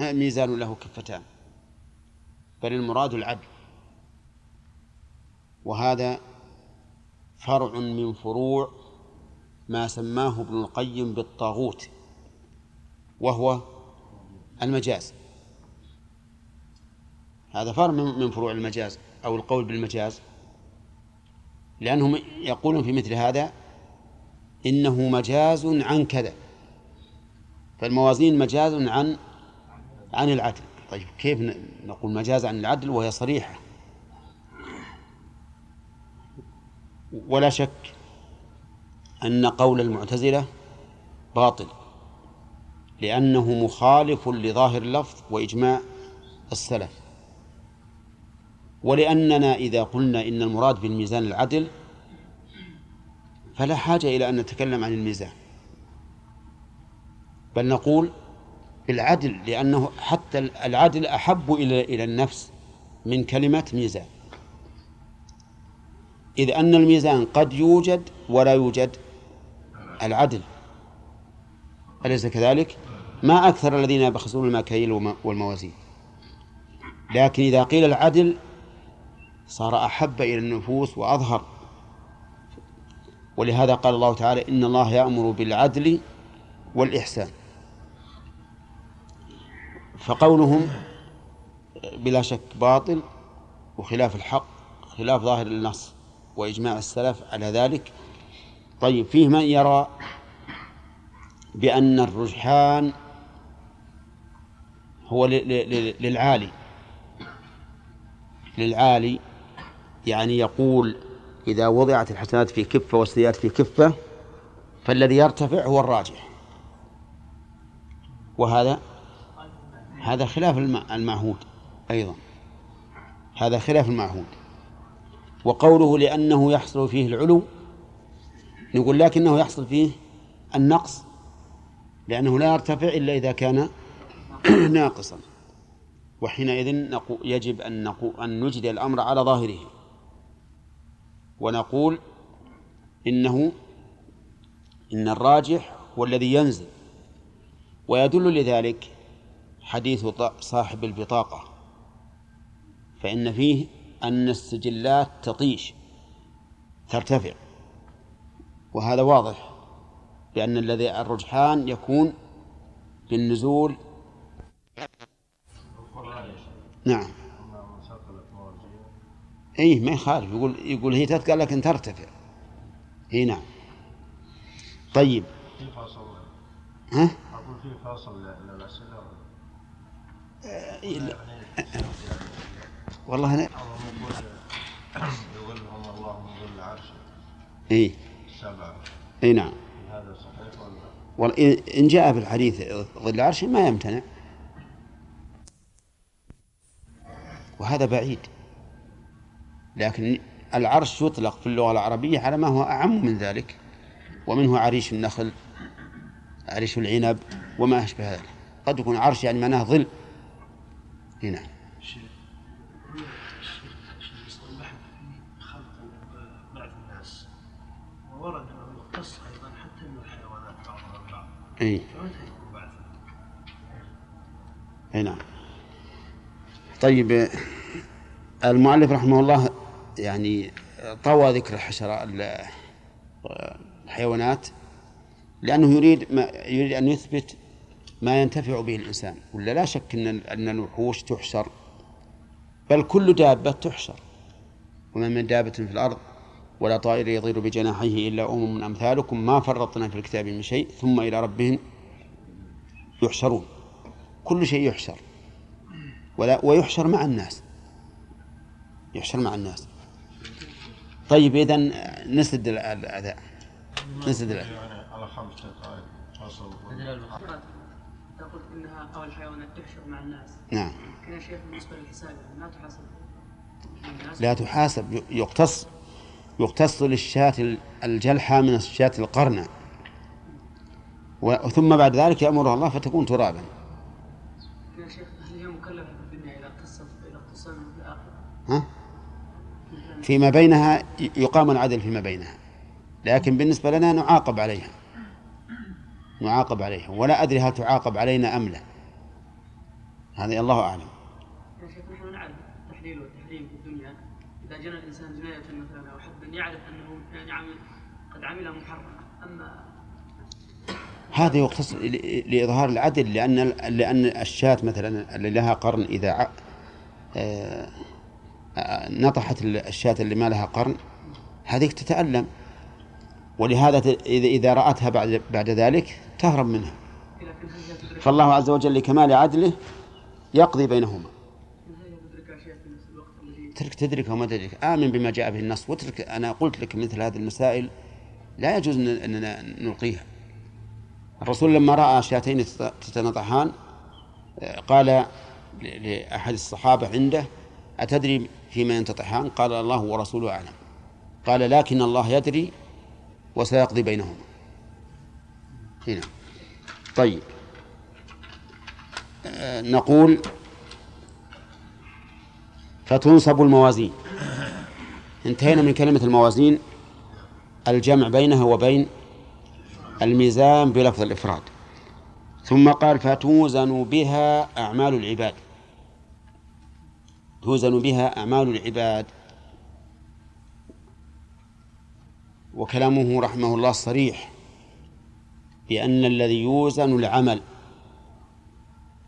ميزان له كفتان. بل المراد العدل. وهذا فرع من فروع ما سماه ابن القيم بالطاغوت وهو المجاز. هذا فرع من فروع المجاز أو القول بالمجاز. لأنهم يقولون في مثل هذا إنه مجاز عن كذا. فالموازين مجاز عن عن العدل. طيب كيف نقول مجاز عن العدل وهي صريحة؟ ولا شك أن قول المعتزلة باطل لأنه مخالف لظاهر اللفظ وإجماع السلف. ولأننا إذا قلنا إن المراد بالميزان العدل فلا حاجة إلى أن نتكلم عن الميزان. بل نقول بالعدل لأنه حتى العدل أحب إلى إلى النفس من كلمة ميزان. إذ أن الميزان قد يوجد ولا يوجد العدل. أليس كذلك؟ ما أكثر الذين يبخسون المكاييل والموازين. لكن إذا قيل العدل صار أحب إلى النفوس وأظهر. ولهذا قال الله تعالى إن الله يأمر بالعدل والإحسان. فقولهم بلا شك باطل وخلاف الحق خلاف ظاهر النص وإجماع السلف على ذلك. طيب فيه من يرى بأن الرجحان هو للعالي للعالي يعني يقول إذا وضعت الحسنات في كفة والسيئات في كفة فالذي يرتفع هو الراجح. وهذا هذا خلاف المعهود أيضا. هذا خلاف المعهود. وقوله لأنه يحصل فيه العلو نقول لكنه يحصل فيه النقص لأنه لا يرتفع إلا إذا كان [CLEARS THROAT] ناقصا. وحينئذ يجب أن, أن الأمر على ظاهره. ونقول إنه إن الراجح هو الذي ينزل. ويدل لذلك حديث صاحب البطاقة. فإن فيه أن السجلات تطيش ترتفع. وهذا واضح بأن الذي الرجحان يكون بالنزول. نعم. اي ما يخالف. يقول يقول هي تثقل لكن ترتفع. اي نعم. طيب. في فاصل. ها؟ أقول في فاصل للأسئلة. آه، والله أنا يظلهم الله من ظل عرشه اي السبعه اي نعم. هذا صحيح ولا والله إن جاء في الحديث ظل عرش ما يمتنع. وهذا بعيد. لكن العرش يطلق في اللغة العربية على ما هو أعم من ذلك ومنه عريش النخل عريش العنب وما أشبه ذلك. قد يكون عرش يعني معناه ظل. هنا أيضا حتى الحيوانات بعضها إي. فمتى يكون بعث؟ إي نعم. طيب المؤلف رحمه الله يعني طوى ذكر الحشرة الحيوانات لأنه يريد ما يريد أن يثبت ما ينتفع به الإنسان. ولا لا شك أن أن الوحوش تحشر بل كل دابة تحشر. وما من دابة في الأرض ولا طائر يطير بجناحيه إلا أمم أمثالكم ما فرطنا في الكتاب من شيء ثم إلى ربهم يحشرون. كل شيء يحشر. ولا ويحشر مع الناس. يحشر مع الناس. طيب إذا نسد الأداء نسد يعني على خمس دقائق تقول انها أو الحيوانات تحشر مع الناس نعم. يا شيخ بالنسبة للحساب يعني لا تحاسب. لا تحاسب يقتص يقتص للشاة الجلحة من الشاة القرنة. ثم بعد ذلك يأمرها الله فتكون ترابا. يا شيخ هل هي مكلفة في الدنيا اذا اختصت اذا اختصنا في الاخره؟ ها؟ فيما بينها يقام العدل فيما بينها. لكن بالنسبة لنا نعاقب عليها. نعاقب عليها. ولا أدري هل تعاقب علينا أم لا. هذا الله أعلم. نحن نعرف التحليل والتحريم في الدنيا. إذا جنى الإنسان جناية مثلا حدا يعرف أنه يعني عمل قد عمل محرما اما هذا يختص ل- لإظهار العدل لأن لأن الشاة مثلا اللي لها قرن إذا ع- آه، نطحت الشاة اللي ما لها قرن. هذيك تتألم. ولهذا إذا رأتها بعد بعد ذلك تهرب منها. فالله عز وجل لكمال عدله يقضي بينهما. ترك تدرك وما تدرك. آمن بما جاء به النص. واترك أنا قلت لك مثل هذه المسائل لا يجوز أن- أننا نلقيها. الرسول لما رأى شاتين تت- تتنطحان قال لأحد الصحابة عنده أتدري فيما ينتطحان. قال الله ورسوله أعلم. قال لكن الله يدري وسيقضي بينهما. هنا. طيب. آه، نقول فتنصب الموازين. انتهينا من كلمة الموازين. الجمع بينها وبين الميزان بلفظ الإفراد. ثم قال فتوزن بها أعمال العباد. توزن بها أعمال العباد. وكلامه رحمه الله صريح بأن الذي يوزن العمل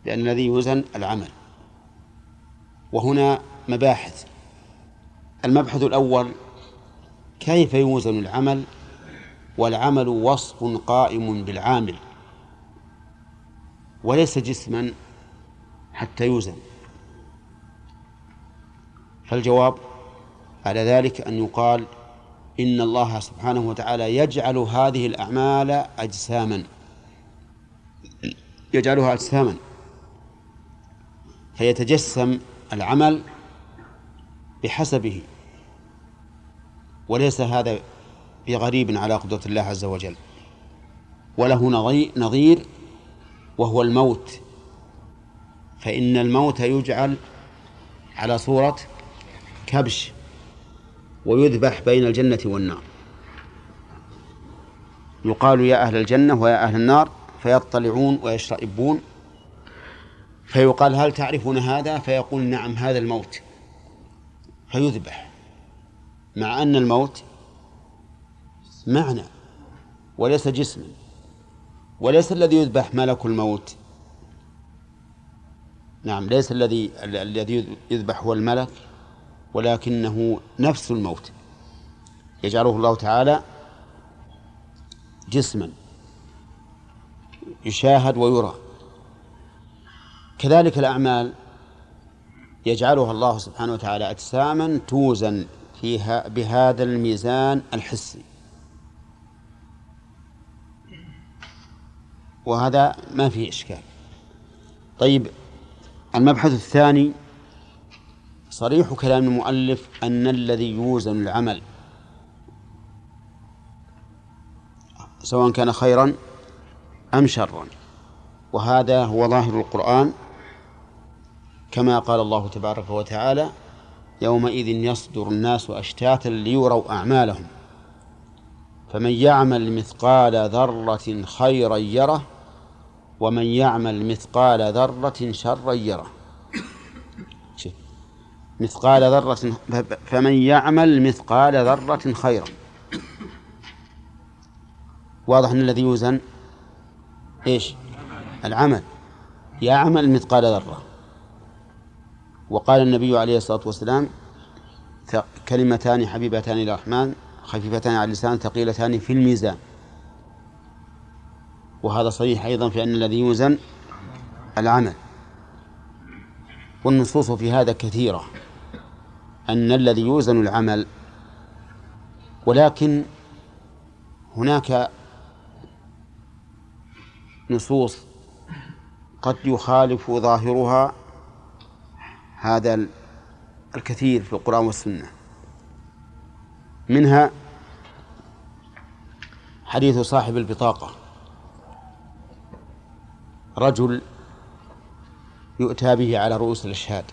بأن الذي يوزن العمل. وهنا مباحث. المبحث الأول كيف يوزن العمل؟ والعمل وصف قائم بالعامل. وليس جسما حتى يوزن. فالجواب على ذلك أن يقال إن الله سبحانه وتعالى يجعل هذه الأعمال أجساما. يجعلها أجساما. فيتجسم العمل بحسبه. وليس هذا بغريب على قدرة الله عز وجل. وله نظير وهو الموت. فإن الموت يجعل على صورة كبش ويذبح بين الجنة والنار. يقال يا أهل الجنة ويا أهل النار فيطلعون ويشرئبون فيقال هل تعرفون هذا؟ فيقول نعم هذا الموت. فيذبح. مع أن الموت معنى وليس جسما وليس الذي يذبح ملك الموت. نعم ليس الذي الذي يذبح هو الملك. ولكنه نفس الموت. يجعله الله تعالى جسما يشاهد ويرى. كذلك الأعمال يجعلها الله سبحانه وتعالى أجساما توزن فيها بهذا الميزان الحسي. وهذا ما فيه إشكال. طيب المبحث الثاني صريح كلام المؤلف أن الذي يوزن العمل سواء كان خيرا أم شرا. وهذا هو ظاهر القرآن كما قال الله تبارك وتعالى يومئذ يصدر الناس أشتاتا ليروا أعمالهم فمن يعمل مثقال ذرة خيرا يره ومن يعمل مثقال ذرة شرا يره. مثقال ذرة فمن يعمل مثقال ذرة خيرا. واضح أن الذي يوزن؟ إيش؟ العمل. يعمل مثقال ذرة. وقال النبي عليه الصلاة والسلام كلمتان حبيبتان إلى الرحمن خفيفتان على اللسان ثقيلتان في الميزان. وهذا صحيح أيضا في أن الذي يوزن العمل. والنصوص في هذا كثيرة. أن الذي يوزن العمل ولكن هناك نصوص قد يخالف ظاهرها هذا الكثير في القرآن والسنة. منها حديث صاحب البطاقة. رجل يؤتى به على رؤوس الأشهاد.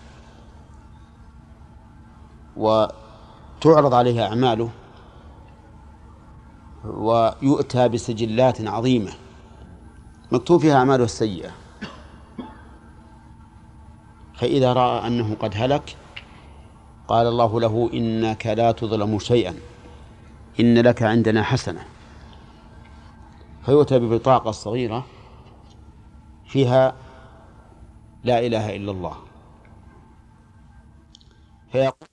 وتعرض عليه أعماله ويؤتى بسجلات عظيمة مكتوب فيها أعماله السيئة. فإذا رأى أنه قد هلك قال الله له إنك لا تظلم شيئا إن لك عندنا حسنة. فيؤتى ببطاقة صغيرة فيها لا إله إلا الله. فيقول